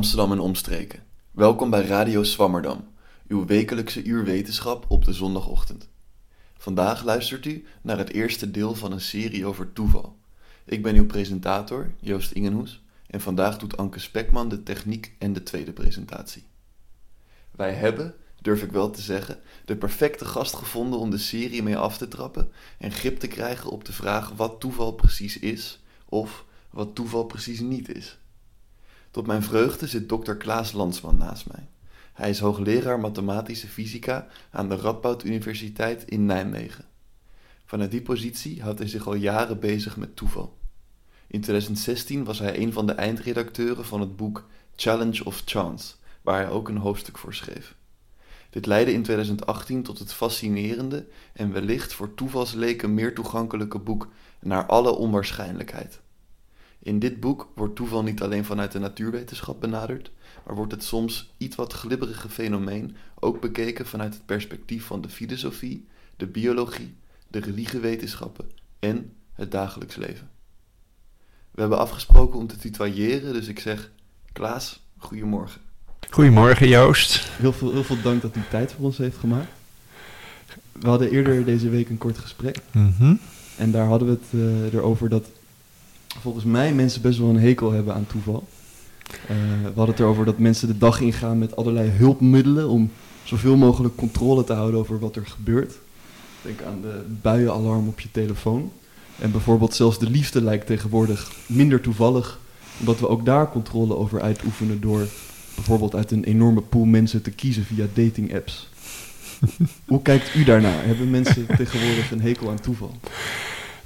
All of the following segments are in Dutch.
Amsterdam en omstreken. Welkom bij Radio Swammerdam, uw wekelijkse uur wetenschap op de zondagochtend. Vandaag luistert u naar het eerste deel van een serie over toeval. Ik ben uw presentator, Joost Ingenhoes, en vandaag doet Anke Spekman de techniek en de tweede presentatie. Wij hebben, durf ik wel te zeggen, de perfecte gast gevonden om de serie mee af te trappen en grip te krijgen op de vraag wat toeval precies is of wat toeval precies niet is. Tot mijn vreugde zit dokter Klaas Landsman naast mij. Hij is hoogleraar mathematische fysica aan de Radboud Universiteit in Nijmegen. Vanuit die positie houdt hij zich al jaren bezig met toeval. In 2016 was hij een van de eindredacteuren van het boek Challenge of Chance, waar hij ook een hoofdstuk voor schreef. Dit leidde in 2018 tot het fascinerende en wellicht voor toevalsleken meer toegankelijke boek Naar alle onwaarschijnlijkheid. In dit boek wordt toeval niet alleen vanuit de natuurwetenschap benaderd, maar wordt het soms iets wat glibberige fenomeen ook bekeken vanuit het perspectief van de filosofie, de biologie, de religiewetenschappen en het dagelijks leven. We hebben afgesproken om te tutoyeren, dus ik zeg Klaas, goedemorgen. Goedemorgen Joost. Heel veel, heel veel dank dat u tijd voor ons heeft gemaakt. We hadden eerder deze week een kort gesprek. Mhm. En daar hadden we het uh, erover dat volgens mij mensen best wel een hekel hebben aan toeval. Uh, we hadden het erover dat mensen de dag ingaan met allerlei hulpmiddelen om zoveel mogelijk controle te houden over wat er gebeurt. Denk aan de buienalarm op je telefoon. En bijvoorbeeld zelfs de liefde lijkt tegenwoordig minder toevallig, omdat we ook daar controle over uitoefenen door bijvoorbeeld uit een enorme pool mensen te kiezen via dating apps. Hoe kijkt u daarnaar? Hebben mensen tegenwoordig een hekel aan toeval?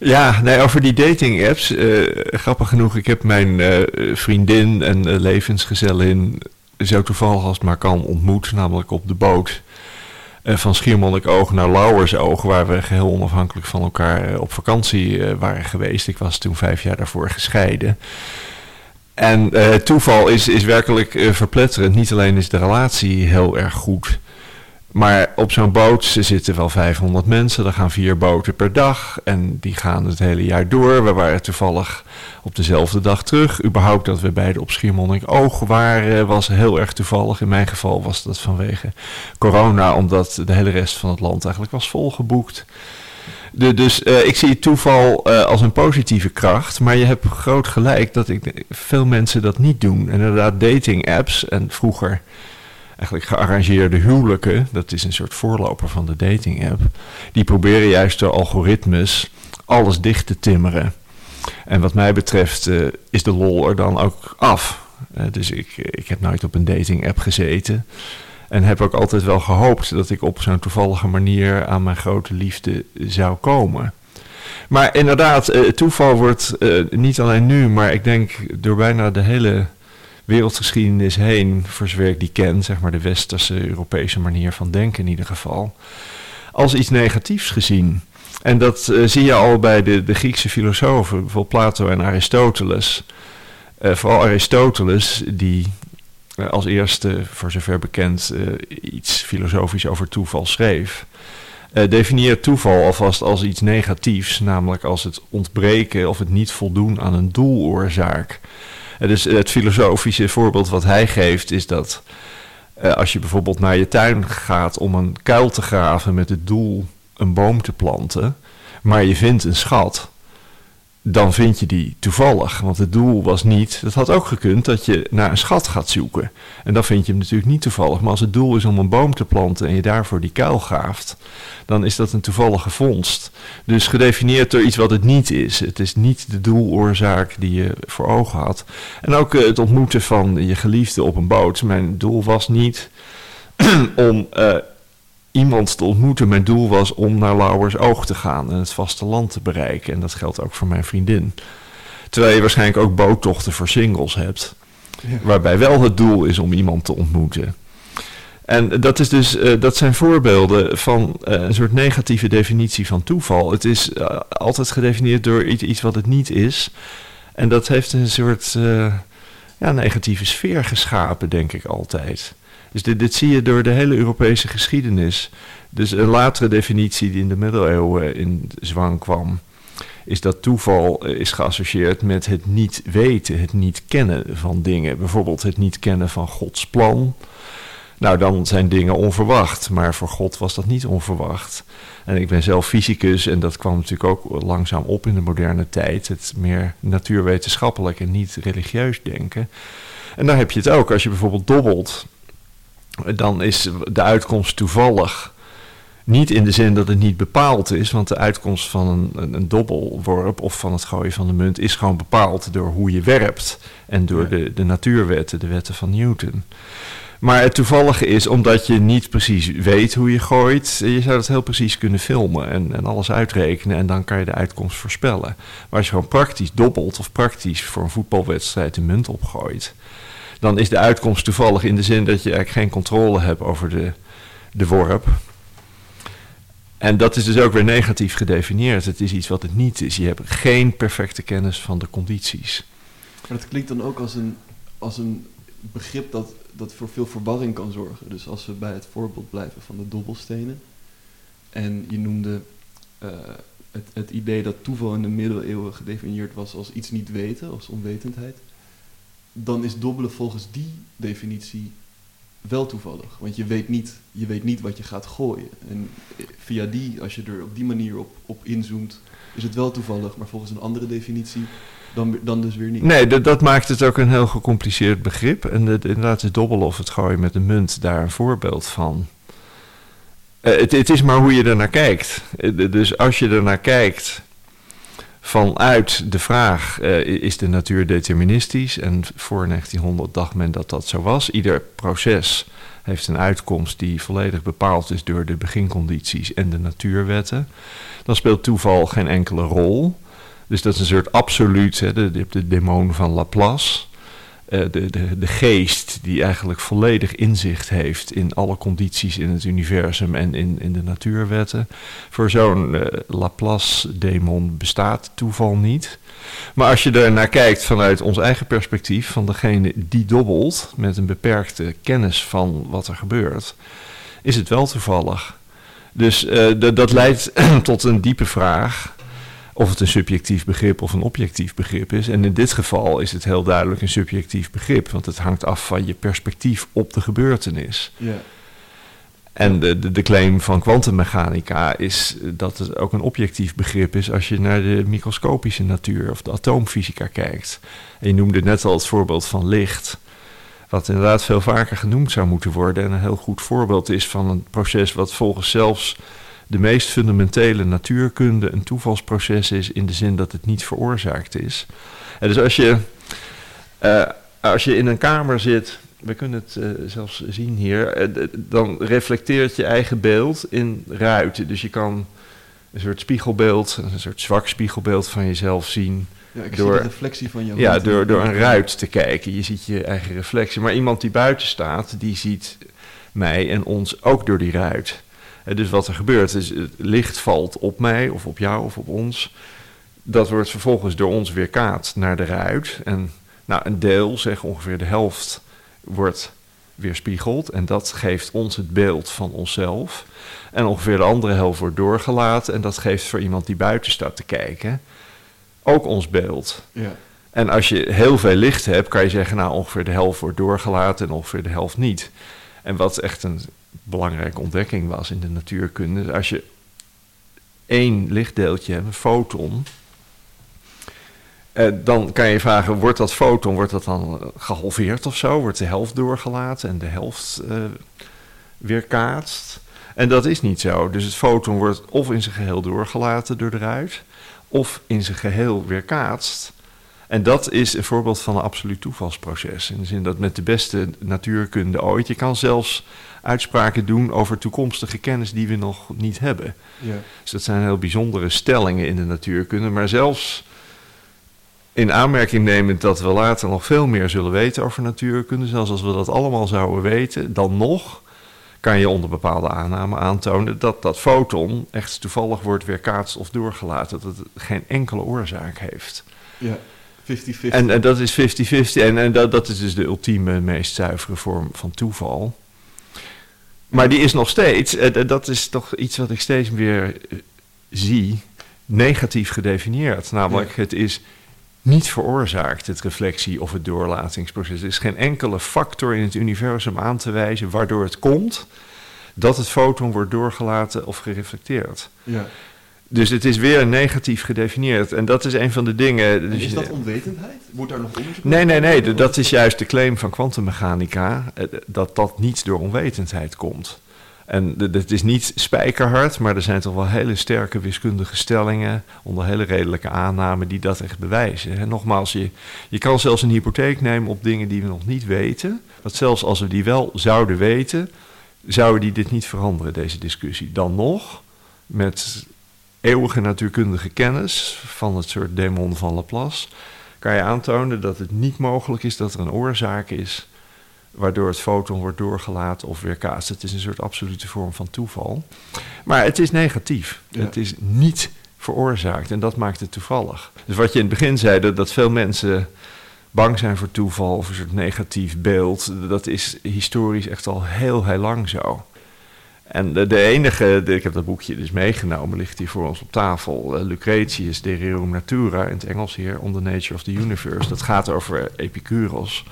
Ja, nee, over die dating apps. Uh, grappig genoeg, ik heb mijn uh, vriendin en uh, levensgezellin zo toevallig als het maar kan ontmoet, namelijk op de boot. van Schiermonnikoog naar Lauwersoog, waar we geheel onafhankelijk van elkaar op vakantie waren geweest. Ik was toen vijf jaar daarvoor gescheiden. En toeval is, is werkelijk verpletterend. Niet alleen is de relatie heel erg goed. Maar op zo'n boot zitten wel 500 mensen. Er gaan vier boten per dag. En die gaan het hele jaar door. We waren toevallig op dezelfde dag terug. Überhaupt dat we beide op Schiermonnikoog waren was heel erg toevallig. In mijn geval was dat vanwege corona. Omdat de hele rest van het land eigenlijk was volgeboekt. Dus uh, ik zie toeval uh, als een positieve kracht. Maar je hebt groot gelijk dat ik, veel mensen dat niet doen. En inderdaad, dating apps en vroeger eigenlijk gearrangeerde huwelijken. Dat is een soort voorloper van de dating app. Die proberen juist door algoritmes alles dicht te timmeren. En wat mij betreft uh, is de lol er dan ook af. dus ik, ik heb nooit op een dating app gezeten. En heb ook altijd wel gehoopt dat ik op zo'n toevallige manier aan mijn grote liefde zou komen. Maar inderdaad, toeval wordt niet alleen nu, maar ik denk door bijna de hele wereldgeschiedenis heen, voor ik die ken, zeg maar de westerse Europese manier van denken in ieder geval, als iets negatiefs gezien. En dat uh, zie je al bij de, de Griekse filosofen, bijvoorbeeld Plato en Aristoteles. vooral Aristoteles, die als eerste, voor zover bekend, iets filosofisch over toeval schreef. Definieert toeval alvast als iets negatiefs, namelijk als het ontbreken of het niet voldoen aan een doeloorzaak. Dus het filosofische voorbeeld wat hij geeft is dat als je bijvoorbeeld naar je tuin gaat om een kuil te graven met het doel een boom te planten, maar je vindt een schat, dan vind je die toevallig. Want het doel was niet, dat had ook gekund, dat je naar een schat gaat zoeken. En dan vind je hem natuurlijk niet toevallig. Maar als het doel is om een boom te planten en je daarvoor die kuil graaft, dan is dat een toevallige vondst. Dus gedefinieerd door iets wat het niet is. Het is niet de doeloorzaak die je voor ogen had. En ook uh, het ontmoeten van je geliefde op een boot. Mijn doel was niet om. Uh, iemand te ontmoeten. Mijn doel was om naar Lauwers Oog te gaan en het vasteland te bereiken. En dat geldt ook voor mijn vriendin. Terwijl je waarschijnlijk ook boottochten voor singles hebt. Ja. Waarbij wel het doel is om iemand te ontmoeten. En dat, is dus, uh, dat zijn voorbeelden van uh, een soort negatieve definitie van toeval. Het is uh, altijd gedefinieerd door iets, iets, wat het niet is. En dat heeft een soort ja, negatieve sfeer geschapen, denk ik altijd. Dus dit, zie je door de hele Europese geschiedenis. Dus een latere definitie die in de middeleeuwen in zwang kwam, is dat toeval eh, is geassocieerd met het niet weten, het niet kennen van dingen. Bijvoorbeeld het niet kennen van Gods plan. Nou, dan zijn dingen onverwacht, maar voor God was dat niet onverwacht. En ik ben zelf fysicus en dat kwam natuurlijk ook langzaam op in de moderne tijd. Het meer natuurwetenschappelijk en niet religieus denken. En dan heb je het ook als je bijvoorbeeld dobbelt. Dan is de uitkomst toevallig. Niet in de zin dat het niet bepaald is, want de uitkomst van een, een, dobbelworp of van het gooien van de munt is gewoon bepaald door hoe je werpt en door de, de natuurwetten, de wetten van Newton. Maar het toevallige is, omdat je niet precies weet hoe je gooit, je zou dat heel precies kunnen filmen en, en alles uitrekenen en dan kan je de uitkomst voorspellen. Maar als je gewoon praktisch dobbelt of praktisch voor een voetbalwedstrijd de munt opgooit, dan is de uitkomst toevallig in de zin dat je eigenlijk geen controle hebt over de, de worp. En dat is dus ook weer negatief gedefinieerd. Het is iets wat het niet is. Je hebt geen perfecte kennis van de condities. Maar dat klinkt dan ook als een, als een begrip dat, dat voor veel verwarring kan zorgen. Dus als we bij het voorbeeld blijven van de dobbelstenen. En je noemde uh, het, het idee dat toeval in de middeleeuwen gedefinieerd was als iets niet weten, als onwetendheid. Dan is dobbelen volgens die definitie wel toevallig. Want je weet niet, je weet niet wat je gaat gooien. En via die, als je er op die manier op, op inzoomt, is het wel toevallig. Maar volgens een andere definitie dan, dan dus weer niet. Nee, dat maakt het ook een heel gecompliceerd begrip. En inderdaad is dobbelen of het gooien met een munt daar een voorbeeld van. Uh, het, het, is maar hoe je er naar kijkt. Uh, dus als je er naar kijkt vanuit de vraag: uh, is de natuur deterministisch? En voor 1900 dacht men dat dat zo was. Ieder proces heeft een uitkomst die volledig bepaald is door de begincondities en de natuurwetten. Dan speelt toeval geen enkele rol. Dus dat is een soort absoluut, hè, de, de demon van Laplace. Uh, de, de, de geest die eigenlijk volledig inzicht heeft in alle condities in het universum en in, in de natuurwetten. Voor zo'n uh, Laplace-demon bestaat toeval niet. Maar als je er naar kijkt vanuit ons eigen perspectief, van degene die dobbelt met een beperkte kennis van wat er gebeurt, is het wel toevallig. Dus uh, dat leidt tot een diepe vraag of het een subjectief begrip of een objectief begrip is. En in dit geval is het heel duidelijk een subjectief begrip, want het hangt af van je perspectief op de gebeurtenis. Ja. En de, de, de, claim van kwantummechanica is dat het ook een objectief begrip is als je naar de microscopische natuur of de atoomfysica kijkt. En je noemde net al het voorbeeld van licht, wat inderdaad veel vaker genoemd zou moeten worden en een heel goed voorbeeld is van een proces wat volgens zelfs de meest fundamentele natuurkunde een toevalsproces is in de zin dat het niet veroorzaakt is. En dus als je, uh, als je in een kamer zit, we kunnen het uh, zelfs zien hier, uh, dan reflecteert je eigen beeld in ruiten. Dus je kan een soort spiegelbeeld, een soort zwak spiegelbeeld van jezelf zien. Ja, ik door, zie de reflectie van jou. Ja, door, door een ruit te kijken. Je ziet je eigen reflectie. Maar iemand die buiten staat, die ziet mij en ons ook door die ruit dus wat er gebeurt is, het licht valt op mij of op jou of op ons. Dat wordt vervolgens door ons weerkaatst naar de ruit. En nou, een deel, zeg ongeveer de helft, wordt weerspiegeld. En dat geeft ons het beeld van onszelf. En ongeveer de andere helft wordt doorgelaten. En dat geeft voor iemand die buiten staat te kijken ook ons beeld. Ja. En als je heel veel licht hebt, kan je zeggen, nou ongeveer de helft wordt doorgelaten en ongeveer de helft niet. En wat echt een belangrijke ontdekking was in de natuurkunde. Als je één lichtdeeltje hebt, een foton, eh, dan kan je vragen, wordt dat foton wordt dat dan gehalveerd of zo? Wordt de helft doorgelaten en de helft uh, weerkaatst? En dat is niet zo. Dus het foton wordt of in zijn geheel doorgelaten door de ruit, of in zijn geheel weerkaatst. En dat is een voorbeeld van een absoluut toevalsproces. In de zin dat met de beste natuurkunde ooit, je kan zelfs uitspraken doen over toekomstige kennis die we nog niet hebben. Ja. Dus dat zijn heel bijzondere stellingen in de natuurkunde. Maar zelfs in aanmerking nemend dat we later nog veel meer zullen weten over natuurkunde, zelfs als we dat allemaal zouden weten, dan nog kan je onder bepaalde aanname aantonen dat dat foton echt toevallig wordt weerkaatst of doorgelaten, dat het geen enkele oorzaak heeft. Ja. 50-50. En, en, dat is 50-50. En, en dat, dat is dus de ultieme, meest zuivere vorm van toeval. Maar die is nog steeds, uh, dat is toch iets wat ik steeds weer uh, zie. negatief gedefinieerd. Namelijk, het is niet veroorzaakt, het reflectie- of het doorlatingsproces. Er is geen enkele factor in het universum aan te wijzen waardoor het komt dat het foton wordt doorgelaten of gereflecteerd. Ja. Dus het is weer negatief gedefinieerd. En dat is een van de dingen. En dus is dat onwetendheid? Wordt daar nog onderzoek Nee, nee, nee. Dat is juist de claim van kwantummechanica. eh, Dat dat niet door onwetendheid komt. En het is niet spijkerhard, maar er zijn toch wel hele sterke wiskundige stellingen. onder hele redelijke aannamen die dat echt bewijzen. En nogmaals, je, je kan zelfs een hypotheek nemen op dingen die we nog niet weten. Dat zelfs als we die wel zouden weten, zouden die dit niet veranderen, deze discussie. Dan nog, met eeuwige natuurkundige kennis van het soort demon van Laplace kan je aantonen dat het niet mogelijk is dat er een oorzaak is waardoor het foton wordt doorgelaten of weerkaatst. Het is een soort absolute vorm van toeval. Maar het is negatief. Ja. Het is niet veroorzaakt en dat maakt het toevallig. Dus wat je in het begin zei, dat, dat veel mensen bang zijn voor toeval of een soort negatief beeld, dat is historisch echt al heel, heel lang zo. En de, enige, ik heb dat boekje dus meegenomen, ligt hier voor ons op tafel. eh, Lucretius de Rerum Natura, in het Engels hier, On the Nature of the Universe. Dat gaat over Epicurus.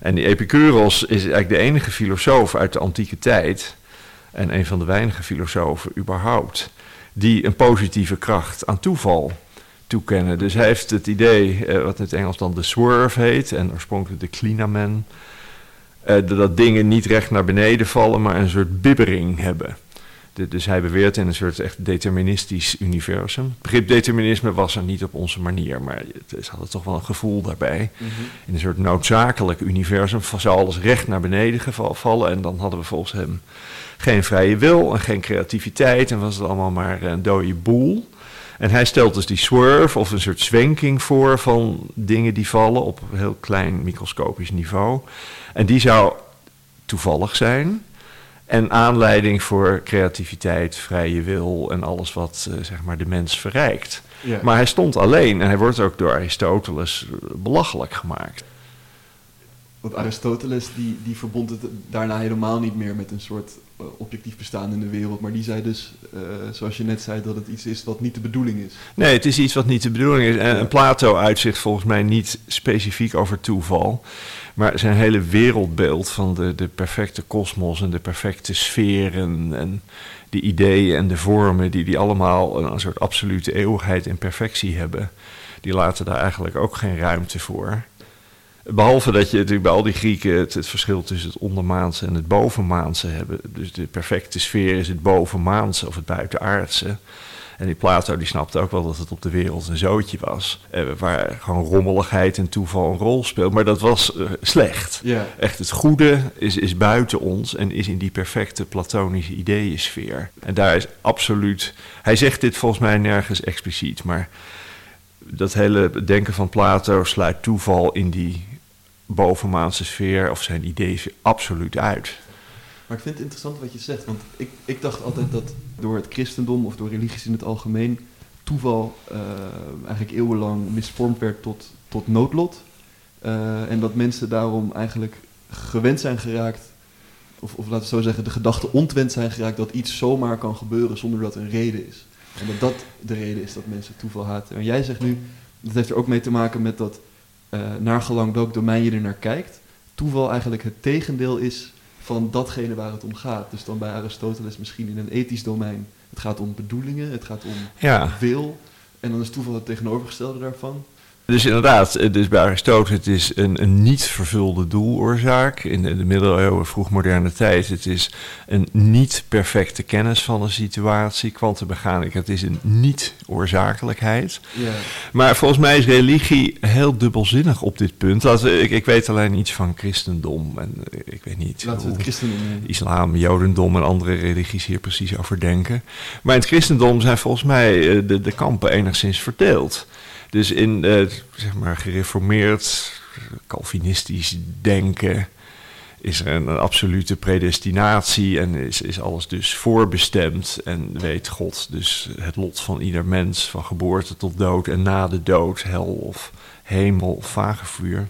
En die Epicurus is eigenlijk de enige filosoof uit de antieke tijd, en een van de weinige filosofen überhaupt, die een positieve kracht aan toeval toekennen. Dus hij heeft het idee, eh, wat in het Engels dan de swerve heet, en oorspronkelijk de clinamen, dat- dat dingen niet recht naar beneden vallen, maar een soort bibbering hebben. De- dus hij beweert in een soort echt deterministisch universum. Het begrip determinisme was er niet op onze manier, maar het is hadden toch wel een gevoel daarbij. Mhm. In een soort noodzakelijk universum zou alles recht naar beneden geval- vallen en dan hadden we volgens hem geen vrije wil en geen creativiteit en was het allemaal maar een dode boel. En hij stelt dus die swerve of een soort zwenking voor van dingen die vallen op een heel klein microscopisch niveau. En die zou toevallig zijn. En aanleiding voor creativiteit, vrije wil en alles wat eh, zeg maar de mens verrijkt. Ja. Maar hij stond alleen en hij wordt ook door Aristoteles belachelijk gemaakt. Want Aristoteles die, die verbond het daarna helemaal niet meer met een soort objectief bestaan in de wereld. Maar die zei dus, eh, zoals je net zei, dat het iets is wat niet de bedoeling is. Nee, het is iets wat niet de bedoeling is. En, Plato uitzicht volgens mij niet specifiek over toeval. Maar zijn hele wereldbeeld van de, de perfecte kosmos en de perfecte sferen en die ideeën en de vormen die, die allemaal een, een soort absolute eeuwigheid en perfectie hebben, die laten daar eigenlijk ook geen ruimte voor. Behalve dat je natuurlijk bij al die Grieken het, het verschil tussen het ondermaanse en het bovenmaanse hebben. Dus de perfecte sfeer is het bovenmaanse of het buitenaardse. En die Plato die snapte ook wel dat het op de wereld een zootje was. Eh, waar gewoon rommeligheid en toeval een rol speelt. Maar dat was eh, slecht. Echt het goede is, is buiten ons en is in die perfecte platonische ideeënsfeer. En daar is absoluut... Hij zegt dit volgens mij nergens expliciet, maar dat hele denken van Plato sluit toeval in die bovenmaanse sfeer of zijn ideeën absoluut uit. Maar ik vind het interessant wat je zegt, want ik, ik dacht altijd dat door het christendom of door religies in het algemeen toeval eh, eigenlijk eeuwenlang misvormd werd tot, tot noodlot. Eh, en dat mensen daarom eigenlijk gewend zijn geraakt, of, of laten we zo zeggen, de gedachte ontwend zijn geraakt dat iets zomaar kan gebeuren zonder dat er een reden is. En dat dat de reden is dat mensen toeval haten. En jij zegt nu, dat heeft er ook mee te maken met dat, eh naar gelang welk domein je er naar kijkt, toeval eigenlijk het tegendeel is van datgene waar het om gaat. Dus dan bij Aristoteles misschien in een ethisch domein. Het gaat om bedoelingen, het gaat om Ja, wil. En dan is toeval het tegenovergestelde daarvan. Dus inderdaad, dus bij Aristoteles het is een, een niet vervulde doeloorzaak. In de, de middeleeuwen, vroegmoderne tijd, het is een niet perfecte kennis van een situatie. Kwantummechanica, het is een niet-oorzakelijkheid. Ja. Maar volgens mij is religie heel dubbelzinnig op dit punt. Laten ik, ik weet alleen iets van christendom en eh, ik weet niet Laten we het christendom islam, jodendom en andere religies hier precies over denken. Maar in het christendom zijn volgens mij eh, de, de kampen enigszins verdeeld. Dus in eh, zeg maar gereformeerd, Calvinistisch denken is er een, absolute predestinatie en is, is alles dus voorbestemd en weet God dus het lot van ieder mens van geboorte tot dood en na de dood, hel of hemel of vagevuur.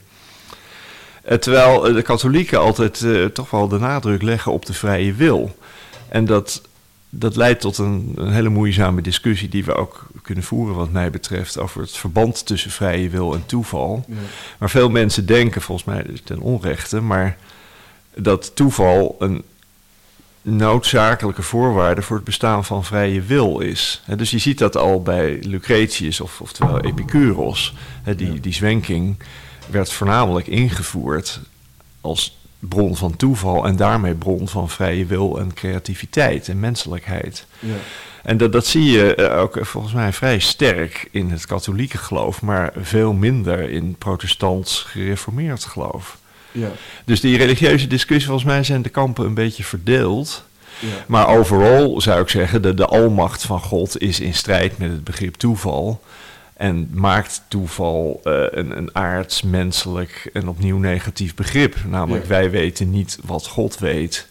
Eh, terwijl eh, de katholieken altijd toch wel de nadruk leggen op de vrije wil. En dat dat leidt tot een, een, hele moeizame discussie die we ook kunnen voeren wat mij betreft over het verband tussen vrije wil en toeval. Ja. Maar veel mensen denken, volgens mij ten onrechte, maar dat toeval een noodzakelijke voorwaarde voor het bestaan van vrije wil is. dus je ziet dat al bij Lucretius, of, oftewel Epicurus. die, die zwenking werd voornamelijk ingevoerd als bron van toeval en daarmee bron van vrije wil en creativiteit en menselijkheid. Ja. En dat, dat zie je eh, ook volgens mij vrij sterk in het katholieke geloof, maar veel minder in protestants gereformeerd geloof. Ja. Dus die religieuze discussie, volgens mij zijn de kampen een beetje verdeeld. Ja. Maar overal zou ik zeggen, de, de almacht van God is in strijd met het begrip toeval. En maakt toeval uh, een, een aards, menselijk en opnieuw negatief begrip. Namelijk, wij weten niet wat God weet.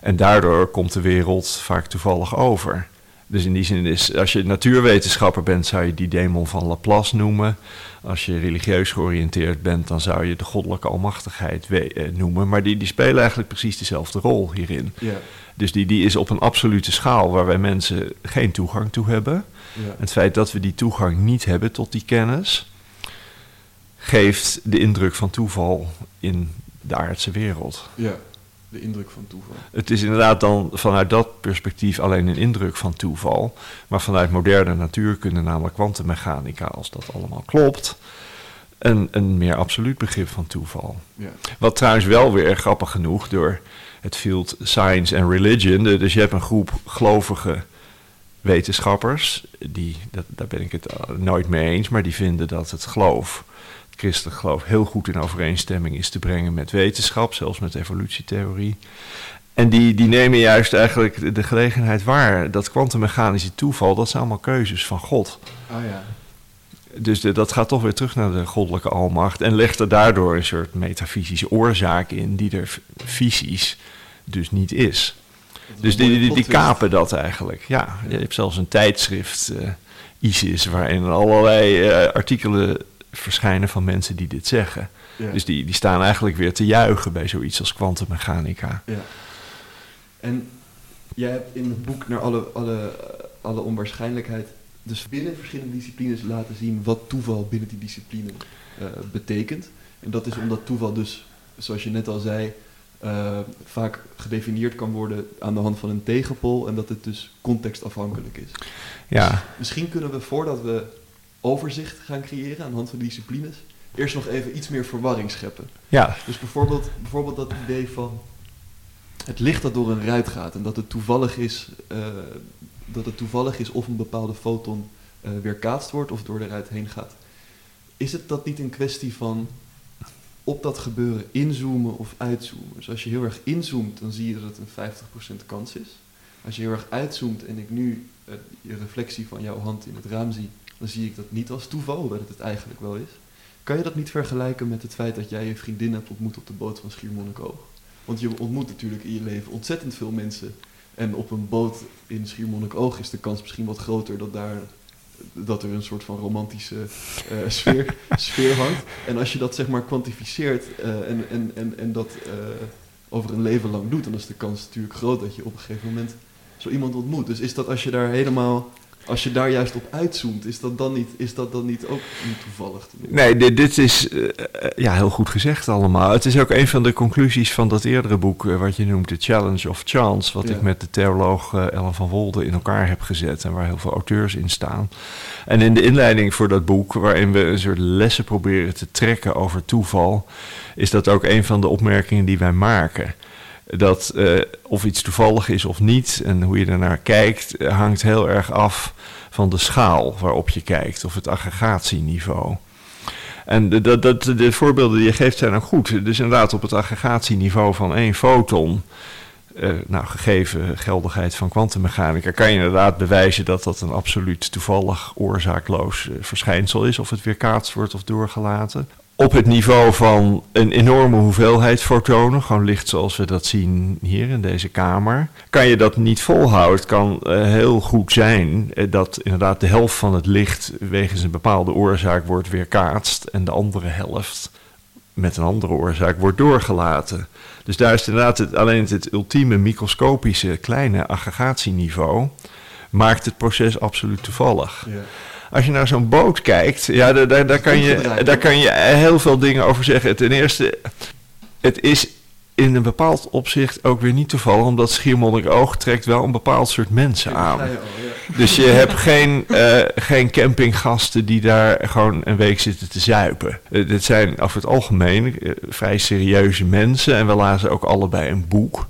En daardoor komt de wereld vaak toevallig over. Dus in die zin is, als je natuurwetenschapper bent, zou je die demon van Laplace noemen. Als je religieus georiënteerd bent, dan zou je de goddelijke almachtigheid eh, noemen. Maar die, die spelen eigenlijk precies dezelfde rol hierin. Ja. Dus die, die is op een absolute schaal waar wij mensen geen toegang toe hebben. Ja. Het feit dat we die toegang niet hebben tot die kennis, geeft de indruk van toeval in de aardse wereld. Ja, de indruk van toeval. Het is inderdaad dan vanuit dat perspectief alleen een indruk van toeval. Maar vanuit moderne natuurkunde, namelijk kwantummechanica, als dat allemaal klopt, een, een meer absoluut begrip van toeval. Ja. Wat trouwens wel weer grappig genoeg door het field science en religion. Dus je hebt een groep gelovige wetenschappers, die, dat, daar ben ik het nooit mee eens, maar die vinden dat het geloof, het christelijk geloof, heel goed in overeenstemming is te brengen met wetenschap, zelfs met evolutietheorie. En die, die nemen juist eigenlijk de gelegenheid waar. Dat kwantummechanische toeval, dat zijn allemaal keuzes van God. Oh ja. Dus de, dat gaat toch weer terug naar de goddelijke almacht. En legt er daardoor een soort metafysische oorzaak in, die er fysisch dus niet is. Dus die, die, die, kapen dat eigenlijk. Ja, je hebt zelfs een tijdschrift, uh, ISIS, waarin allerlei uh, artikelen verschijnen van mensen die dit zeggen. Dus die, die staan eigenlijk weer te juichen bij zoiets als kwantummechanica. Ja. En jij hebt in het boek naar alle, alle, alle onwaarschijnlijkheid dus binnen verschillende disciplines laten zien wat toeval binnen die discipline uh, betekent. En dat is omdat toeval dus, zoals je net al zei, uh, vaak gedefinieerd kan worden aan de hand van een tegenpol en dat het dus contextafhankelijk is. Ja. Dus misschien kunnen we voordat we overzicht gaan creëren aan de hand van disciplines, eerst nog even iets meer verwarring scheppen. Ja. Dus bijvoorbeeld, bijvoorbeeld dat idee van het licht dat door een ruit gaat en dat het toevallig is, uh, dat het toevallig is of een bepaalde foton uh, weerkaatst wordt of door de ruit heen gaat. Is het dat niet een kwestie van op dat gebeuren inzoomen of uitzoomen. Dus als je heel erg inzoomt, dan zie je dat het een 50% kans is. Als je heel erg uitzoomt en ik nu uh, je reflectie van jouw hand in het raam zie, dan zie ik dat niet als toeval, dat het het eigenlijk wel is. Kan je dat niet vergelijken met het feit dat jij je vriendin hebt ontmoet op de boot van Schiermonnikoog? Want je ontmoet natuurlijk in je leven ontzettend veel mensen. En op een boot in Schiermonnikoog is de kans misschien wat groter dat daar dat er een soort van romantische uh, sfeer, sfeer hangt. En als je dat zeg maar kwantificeert uh, en, en, en, en dat uh, over een leven lang doet, dan is de kans natuurlijk groot dat je op een gegeven moment zo iemand ontmoet. Dus is dat als je daar helemaal als je daar juist op uitzoomt, is dat dan niet, is dat dan niet ook niet toevallig? Nee, dit, dit is uh, ja, heel goed gezegd allemaal. Het is ook een van de conclusies van dat eerdere boek, uh, wat je noemt The Challenge of Chance, wat ik met de theoloog uh, Ellen van Wolde in elkaar heb gezet en waar heel veel auteurs in staan. En in de inleiding voor dat boek, waarin we een soort lessen proberen te trekken over toeval, is dat ook een van de opmerkingen die wij maken dat uh, of iets toevallig is of niet en hoe je ernaar kijkt, hangt heel erg af van de schaal waarop je kijkt of het aggregatieniveau. En de, de, de, de voorbeelden die je geeft zijn ook goed. Dus inderdaad, op het aggregatieniveau van één foton, uh, nou, gegeven geldigheid van kwantummechanica, kan je inderdaad bewijzen dat dat een absoluut toevallig oorzaakloos verschijnsel is, of het weerkaatst wordt of doorgelaten op het niveau van een enorme hoeveelheid fotonen, gewoon licht zoals we dat zien hier in deze kamer, kan je dat niet volhouden. Het kan uh, heel goed zijn uh, dat inderdaad de helft van het licht wegens een bepaalde oorzaak wordt weerkaatst en de andere helft met een andere oorzaak wordt doorgelaten. Dus daar is inderdaad het, alleen het ultieme microscopische kleine aggregatieniveau maakt het proces absoluut toevallig. Ja. Als je naar zo'n boot kijkt, ja, daar, daar, daar, kan je, daar kan je heel veel dingen over zeggen. Ten eerste, het is in een bepaald opzicht ook weer niet toevallig, omdat Schiermonnikoog trekt wel een bepaald soort mensen aan. Dus je hebt geen, eh, geen campinggasten die daar gewoon een week zitten te zuipen. Eh, dit zijn over het algemeen eh, vrij serieuze mensen. En we lazen ook allebei een boek.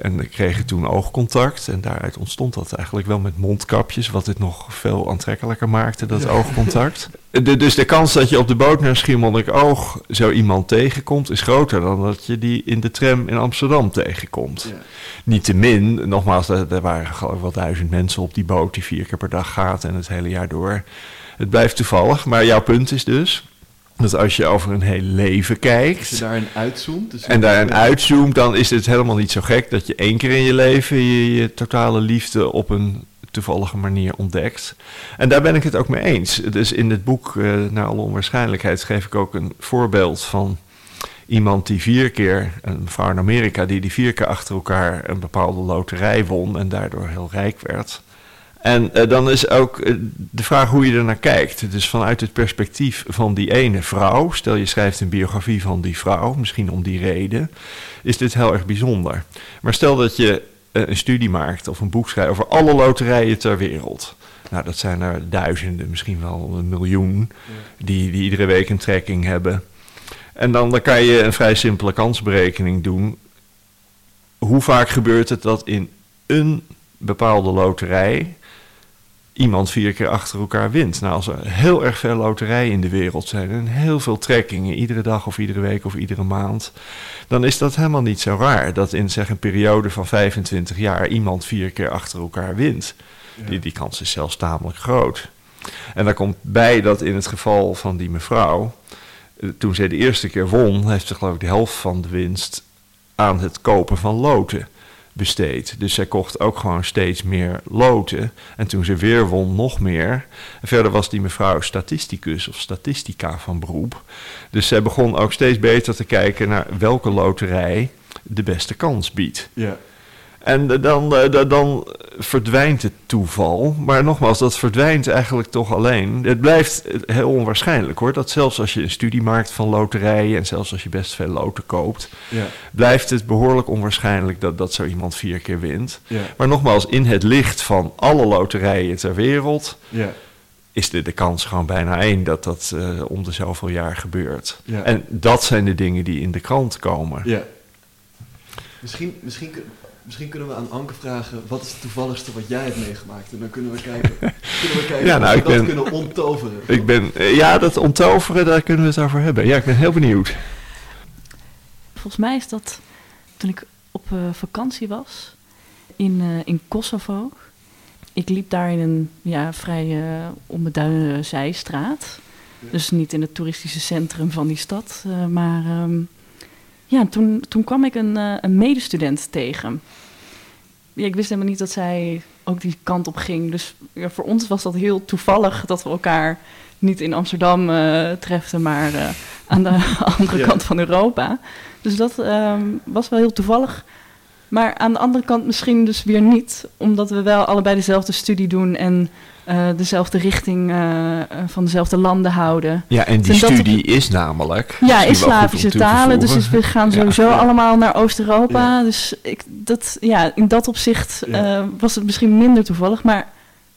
En we kregen toen oogcontact. En daaruit ontstond dat eigenlijk wel met mondkapjes. Wat het nog veel aantrekkelijker maakte, dat oogcontact. De, dus de kans dat je op de boot naar Schiermonnikoog zo iemand tegenkomt... is groter dan dat je die in de tram in Amsterdam tegenkomt. Ja. Niettemin, nogmaals, er, er waren geloof ik wel duizend mensen op die boot die vier keer per dag gaat en het hele jaar door. Het blijft toevallig, maar jouw punt is dus dat als je over een heel leven Als je kijkt daarin uitzoomt. Dus en daarin uitzoomt, dan is het helemaal niet zo gek dat je één keer in je leven je, je totale liefde op een toevallige manier ontdekt. En daar ben ik het ook mee eens. Dus in het boek, eh, naar alle onwaarschijnlijkheid, geef ik ook een voorbeeld van iemand die vier keer, een vrouw in Amerika, die die vier keer achter elkaar een bepaalde loterij won en daardoor heel rijk werd. En eh, dan is ook eh, de vraag hoe je er naar kijkt. Dus vanuit het perspectief van die ene vrouw, stel je schrijft een biografie van die vrouw, misschien om die reden, is dit heel erg bijzonder. Maar stel dat je eh, een studie maakt of een boek schrijft over alle loterijen ter wereld. Nou, dat zijn er duizenden, misschien wel een miljoen, die, die iedere week een trekking hebben. En dan, dan kan je een vrij simpele kansberekening doen. Hoe vaak gebeurt het dat in een bepaalde loterij iemand vier keer achter elkaar wint? Nou, als er heel erg veel loterijen in de wereld zijn en heel veel trekkingen, iedere dag of iedere week of iedere maand, dan is dat helemaal niet zo raar dat in zeg, een periode van 25 jaar iemand vier keer achter elkaar wint. Die, die kans is zelfs tamelijk groot. En daar komt bij dat in het geval van die mevrouw, eh, toen zij de eerste keer won, heeft ze geloof ik de helft van de winst aan het kopen van loten besteed. Dus zij kocht ook gewoon steeds meer loten. En toen ze weer won, nog meer. Verder was die mevrouw statisticus of statistica van beroep. Dus zij begon ook steeds beter te kijken naar welke loterij de beste kans biedt. Ja. En dan, eh, da- dan verdwijnt het toeval. Maar nogmaals, dat verdwijnt eigenlijk toch alleen. Het blijft heel onwaarschijnlijk hoor. Dat zelfs als je een studie maakt van loterijen. en zelfs als je best veel loten koopt. Ja. blijft het behoorlijk onwaarschijnlijk dat, dat zo iemand vier keer wint. Ja. Maar nogmaals, in het licht van alle loterijen ter wereld. Ja. is de, de kans gewoon bijna één dat dat eh, om de zoveel jaar gebeurt. En dat zijn de dingen die in de krant komen. Ja. Misschien, misschien, misschien kunnen we aan Anke vragen, wat is het toevalligste wat jij hebt meegemaakt? En dan kunnen we kijken, kunnen we kijken Ja, of nou, we ik dat ben- kunnen onttoveren. Ik ben, ja, dat onttoveren, daar kunnen we het over hebben. Ja, ik ben heel benieuwd. Volgens mij is dat toen ik op eh, vakantie was in, eh, in Kosovo. Ik liep daar in een ja, vrij eh onbeduidende zijstraat. Dus niet in het toeristische centrum van die stad. maar ehm, ja, toen, toen kwam ik een, eh, een medestudent tegen. Ja, ik wist helemaal niet dat zij ook die kant op ging. Dus ja, voor ons was dat heel toevallig dat we elkaar niet in Amsterdam eh treften, maar eh, aan de andere Ja. kant van Europa. Dus dat ehm, was wel heel toevallig. Maar aan de andere kant misschien dus weer niet, omdat we wel allebei dezelfde studie doen en eh, dezelfde richting eh, eh, van dezelfde landen houden. Ja, en die dat- studie is namelijk... Ja, om Slavische talen. Dus we gaan Ja. sowieso Ja. allemaal naar Oost-Europa. Ja. Dus ik, dat, ja, in dat opzicht Ja. eh, was het misschien minder toevallig. Maar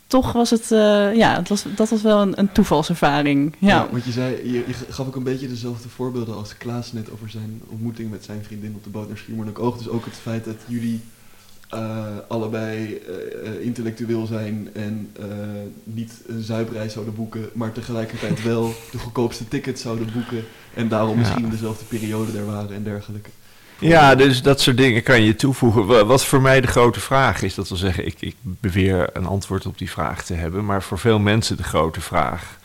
toch was het, eh, ja, het was, dat was wel een, een toevalservaring. Ja. want je zei, je, je gaf ook een beetje dezelfde voorbeelden als Klaas net over zijn ontmoeting met zijn vriendin op de boot naar Schiermonnikoog. Dus ook het feit dat jullie eh, allebei eh, eh, intellectueel zijn en niet een zuipreis zouden boeken, maar tegelijkertijd wel de goedkoopste tickets zouden boeken en daarom Ja. misschien dezelfde periode er waren en dergelijke. Ja, dus dat soort dingen kan je toevoegen. Wa- Wat voor mij de grote vraag is, dat wil zeggen, ik, ik beweer een antwoord op die vraag te hebben, maar voor veel mensen de grote vraag,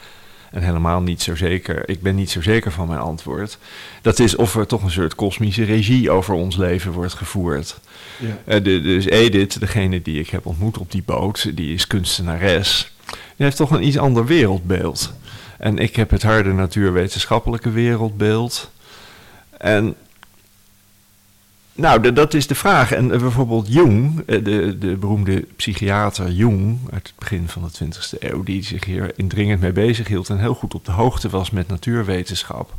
en helemaal niet zo zeker, ik ben niet zo zeker van mijn antwoord, dat is of er toch een soort kosmische regie over ons leven wordt gevoerd. Ja. Eh, dus Edith, degene die ik heb ontmoet op die boot, die is kunstenares. Die heeft toch een iets ander wereldbeeld. En ik heb het harde natuurwetenschappelijke wereldbeeld. En nou, dat is de vraag. En eh, bijvoorbeeld Jung, eh, de, de beroemde psychiater Jung uit het begin van de 20e eeuw, die zich hier indringend mee bezig hield en heel goed op de hoogte was met natuurwetenschap,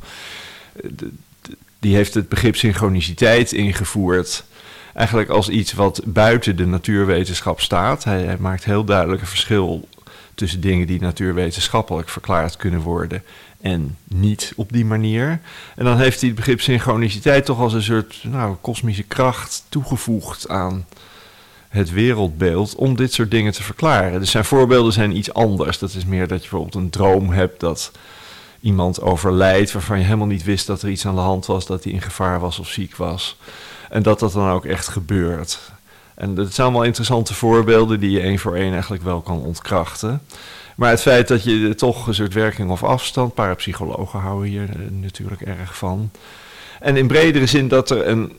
die heeft het begrip synchroniciteit ingevoerd. Eigenlijk als iets wat buiten de natuurwetenschap staat. Hij, maakt heel duidelijk een verschil tussen dingen die natuurwetenschappelijk verklaard kunnen worden en niet op die manier. En dan heeft hij het begrip synchroniciteit toch als een soort nou, kosmische kracht toegevoegd aan het wereldbeeld om dit soort dingen te verklaren. Dus zijn voorbeelden zijn iets anders. Dat is meer dat je bijvoorbeeld een droom hebt dat iemand overlijdt waarvan je helemaal niet wist dat er iets aan de hand was, dat hij in gevaar was of ziek was. En dat dat dan ook echt gebeurt. En dat zijn allemaal interessante voorbeelden die je één voor één eigenlijk wel kan ontkrachten. Maar het feit dat je toch een soort werking of afstand, parapsychologen houden hier eh, natuurlijk erg van. En in bredere zin dat er een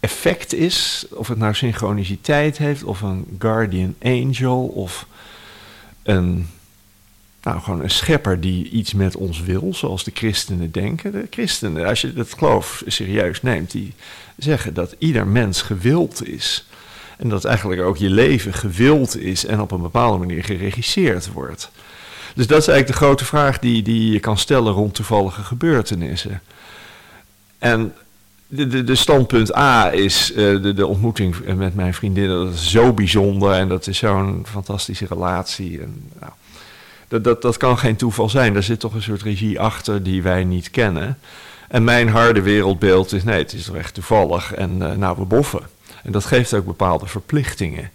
effect is, of het nou synchroniciteit heeft, of een guardian angel, of een, nou, gewoon een schepper die iets met ons wil, zoals de christenen denken. De christenen, als je dat geloof serieus neemt, die zeggen dat ieder mens gewild is. En dat eigenlijk ook je leven gewild is en op een bepaalde manier geregisseerd wordt. Dus dat is eigenlijk de grote vraag die, die je kan stellen rond toevallige gebeurtenissen. En de, de, standpunt A is eh, de, de ontmoeting met mijn vriendin. Dat is zo bijzonder en dat is zo'n fantastische relatie. En, nou, dat, dat, dat kan geen toeval zijn. Daar zit toch een soort regie achter die wij niet kennen. En mijn harde wereldbeeld is, nee, het is toch echt toevallig. En eh, nou, we boffen. En dat geeft ook bepaalde verplichtingen,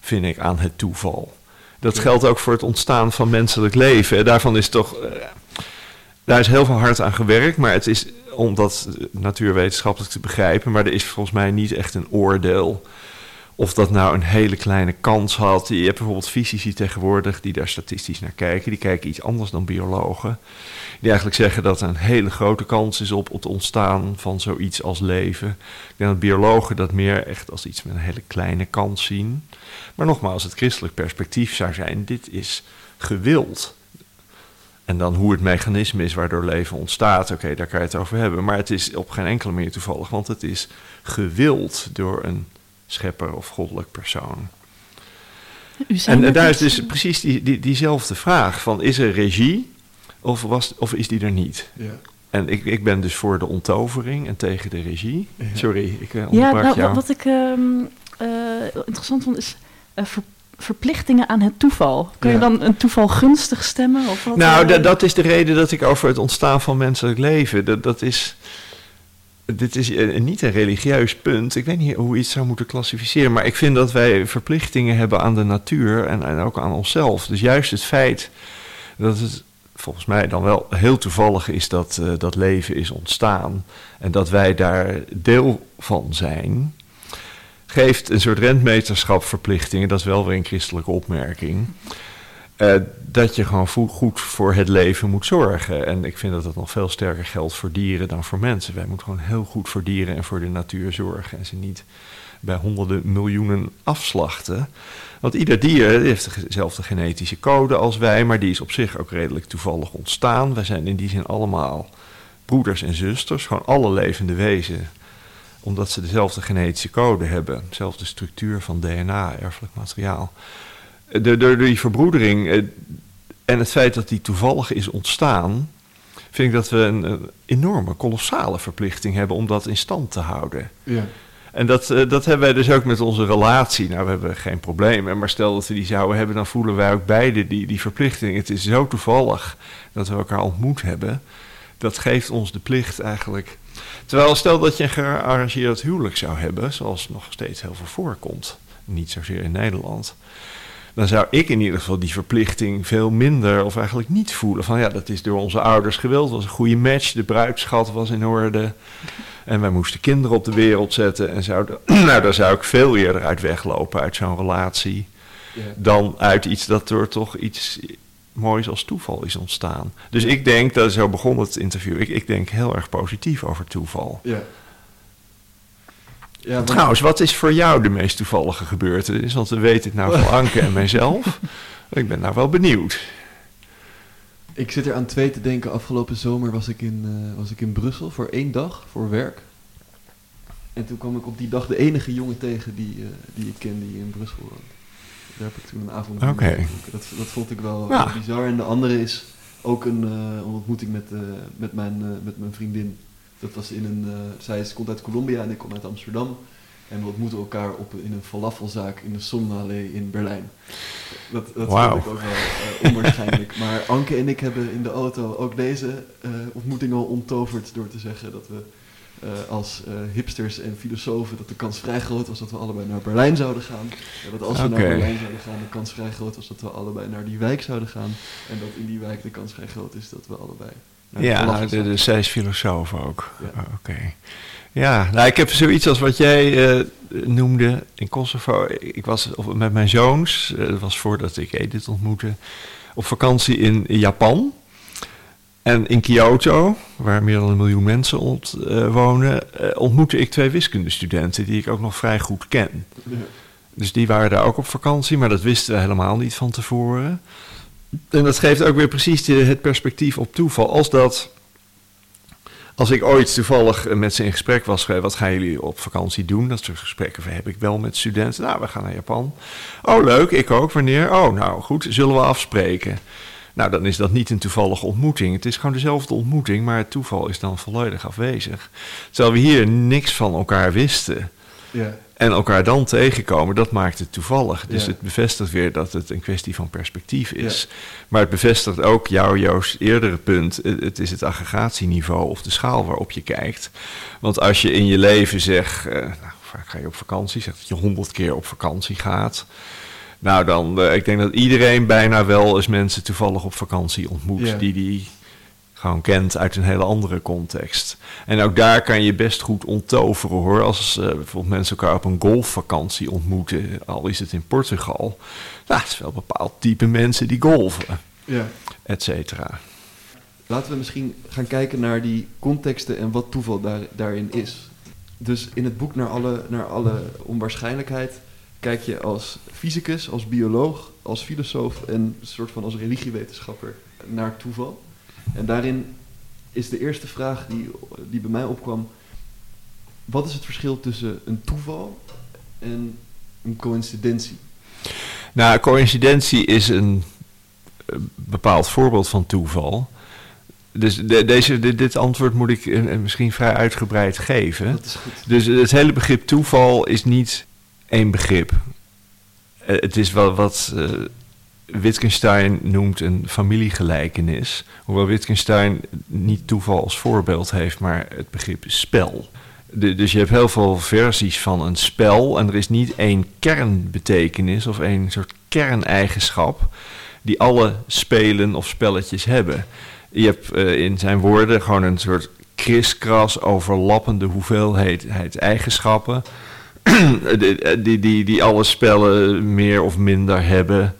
vind ik, aan het toeval. Dat geldt ook voor het ontstaan van menselijk leven. Daarvan is toch. eh, daar is heel veel hard aan gewerkt, maar het is om dat natuurwetenschappelijk te begrijpen. Maar er is volgens mij niet echt een oordeel of dat nou een hele kleine kans had. Je hebt bijvoorbeeld fysici tegenwoordig die daar statistisch naar kijken. Die kijken iets anders dan biologen. Die eigenlijk zeggen dat er een hele grote kans is op het ontstaan van zoiets als leven. Ik denk dat biologen dat meer echt als iets met een hele kleine kans zien. Maar nogmaals, het christelijk perspectief zou zijn: dit is gewild. En dan hoe het mechanisme is waardoor leven ontstaat, oké, daar kan je het over hebben. Maar het is op geen enkele manier toevallig, want het is gewild door een schepper of goddelijk persoon. En, net daar is dus precies die, die, diezelfde vraag: van is er regie of, was, of is die er niet? Ja. En ik, ik ben dus voor de onttovering en tegen de regie. Ja. Sorry, ik eh, Ja, onderbrak nou, jou. wat ik ehm, eh, interessant vond is eh, ver- verplichtingen aan het toeval. Kun je dan een toeval gunstig stemmen? Of wat, Nou, eh? da- dat is de reden dat ik over het ontstaan van menselijk leven. Dat, dat is. Dit is eh, niet een religieus punt. Ik weet niet hoe het zou moeten klassificeren. Maar ik vind dat wij verplichtingen hebben aan de natuur en, ook aan onszelf. Dus juist het feit dat het volgens mij dan wel heel toevallig is dat eh, dat leven is ontstaan. En dat wij daar deel van zijn. Geeft een soort rentmeterschap verplichtingen. Dat is wel weer een christelijke opmerking. Eh, dat je gewoon goed voor het leven moet zorgen. En ik vind dat dat nog veel sterker geldt voor dieren dan voor mensen. Wij moeten gewoon heel goed voor dieren en voor de natuur zorgen. En ze niet bij honderden miljoenen afslachten. Want ieder dier heeft dezelfde genetische code als wij, maar die is op zich ook redelijk toevallig ontstaan. Wij zijn in die zin allemaal broeders en zusters, gewoon alle levende wezen. Omdat ze dezelfde genetische code hebben, dezelfde structuur van DNA, erfelijk materiaal door, door die verbroedering eh, en het feit dat die toevallig is ontstaan, vind ik dat we een, een enorme, kolossale verplichting hebben om dat in stand te houden. Ja. En dat, eh, dat hebben wij dus ook met onze relatie. Nou, we hebben geen problemen, maar stel dat we die zouden hebben, dan voelen wij ook beide die, die verplichting. Het is zo toevallig dat we elkaar ontmoet hebben. Dat geeft ons de plicht eigenlijk. Terwijl stel dat je een gearrangeerd huwelijk zou hebben, zoals nog steeds heel veel voorkomt. Niet zozeer in Nederland dan zou ik in ieder geval die verplichting veel minder of eigenlijk niet voelen. Van ja, dat is door onze ouders gewild, was een goede match, de bruidschat was in orde. En wij moesten kinderen op de wereld zetten. En zouden, nou, daar zou ik veel eerder uit weglopen uit zo'n relatie. Ja. Dan uit iets dat door toch iets moois als toeval is ontstaan. Dus ik denk, dat zo begon het interview, ik, ik denk heel erg positief over toeval. Ja. Ja, want- Trouwens, wat is voor jou de meest toevallige gebeurtenis? Want we weten het nou van Anke en mijzelf. Ik ben nou wel benieuwd. Ik zit er aan twee te denken. Afgelopen zomer was ik, in, eh, was ik in Brussel voor één dag, voor werk. En toen kwam ik op die dag de enige jongen tegen die, eh, die ik ken die in Brussel woont. Daar heb ik toen een avond mee. Dat, dat vond ik wel, Ja. bizar. En de andere is ook een eh, ontmoeting met, met, mijn, met mijn vriendin. Dat was in een, eh, zij is, komt uit Colombia en ik kom uit Amsterdam. En we ontmoeten elkaar op, in een falafelzaak in de Sonnenallee in Berlijn. Dat, dat vond ik ook wel eh, onwaarschijnlijk. maar Anke en ik hebben in de auto ook deze eh, ontmoeting al onttoverd door te zeggen dat we als hipsters en filosofen dat de kans vrij groot was dat we allebei naar Berlijn zouden gaan. En dat als we naar Berlijn zouden gaan, de kans vrij groot was dat we allebei naar die wijk zouden gaan. En dat in die wijk de kans vrij groot is dat we allebei Ja, de, de, zij is filosoof ook. Ja. Oh, Oké. Ja, nou, ik heb zoiets als wat jij eh, noemde in Kosovo. Ik was of- met mijn zoons, eh, dat was voordat ik Edith ontmoette, op vakantie in Japan. En in Kyoto, waar meer dan een miljoen mensen ont, eh, wonen, ontmoette ik twee wiskundestudenten die ik ook nog vrij goed ken. Ja. Dus die waren daar ook op vakantie, maar dat wisten we helemaal niet van tevoren. En dat geeft ook weer precies het perspectief op toeval. Als dat. Als ik ooit toevallig eh, met ze in gesprek was wat gaan jullie op vakantie doen? Dat soort gesprekken heb ik wel met studenten. Nou, we gaan naar Japan. Oh, leuk, ik ook. Wanneer? Oh, nou goed, zullen we afspreken? Nou, dan is dat niet een toevallige ontmoeting. Het is gewoon dezelfde ontmoeting, maar het toeval is dan volledig afwezig. Terwijl we hier niks van elkaar wisten. Ja. En elkaar dan tegenkomen, dat maakt het toevallig. Dus Ja. het bevestigt weer dat het een kwestie van perspectief is. Maar het bevestigt ook jouw, Joost, eerdere punt. Het is het aggregatieniveau of de schaal waarop je kijkt. Want als je in je leven zegt, eh, nou, vaak ga je op vakantie, zegt dat je honderd keer op vakantie gaat. Nou, dan, eh, ik denk dat iedereen bijna wel eens mensen toevallig op vakantie ontmoet Ja. die die gewoon kent uit een hele andere context. En ook daar kan je best goed onttoveren hoor. Als eh, bijvoorbeeld mensen elkaar op een golfvakantie ontmoeten, al is het in Portugal. Nou, het is wel een bepaald type mensen die golven, ja. et cetera. Laten we misschien gaan kijken naar die contexten en wat toeval daar, daarin is. Dus in het boek naar alle, naar alle onwaarschijnlijkheid kijk je als fysicus, als bioloog, als filosoof en een soort van als religiewetenschapper naar toeval. En daarin is de eerste vraag die, die bij mij opkwam: wat is het verschil tussen een toeval en een coïncidentie? Nou, coïncidentie is een eh, bepaald voorbeeld van toeval. Dus de- deze, dit, dit antwoord moet ik eh, misschien vrij uitgebreid geven. Dat is goed. Dus het hele begrip toeval is niet één begrip. Eh, Het is wel wat Wittgenstein noemt een familiegelijkenis. Hoewel Wittgenstein niet toeval als voorbeeld heeft, maar het begrip spel. Dus je hebt heel veel versies van een spel en er is niet één kernbetekenis of één soort kerneigenschap die alle spelen of spelletjes hebben. Je hebt eh, in zijn woorden gewoon een soort kriskras overlappende hoeveelheid eigenschappen. die, die, die, die alle spellen meer of minder hebben.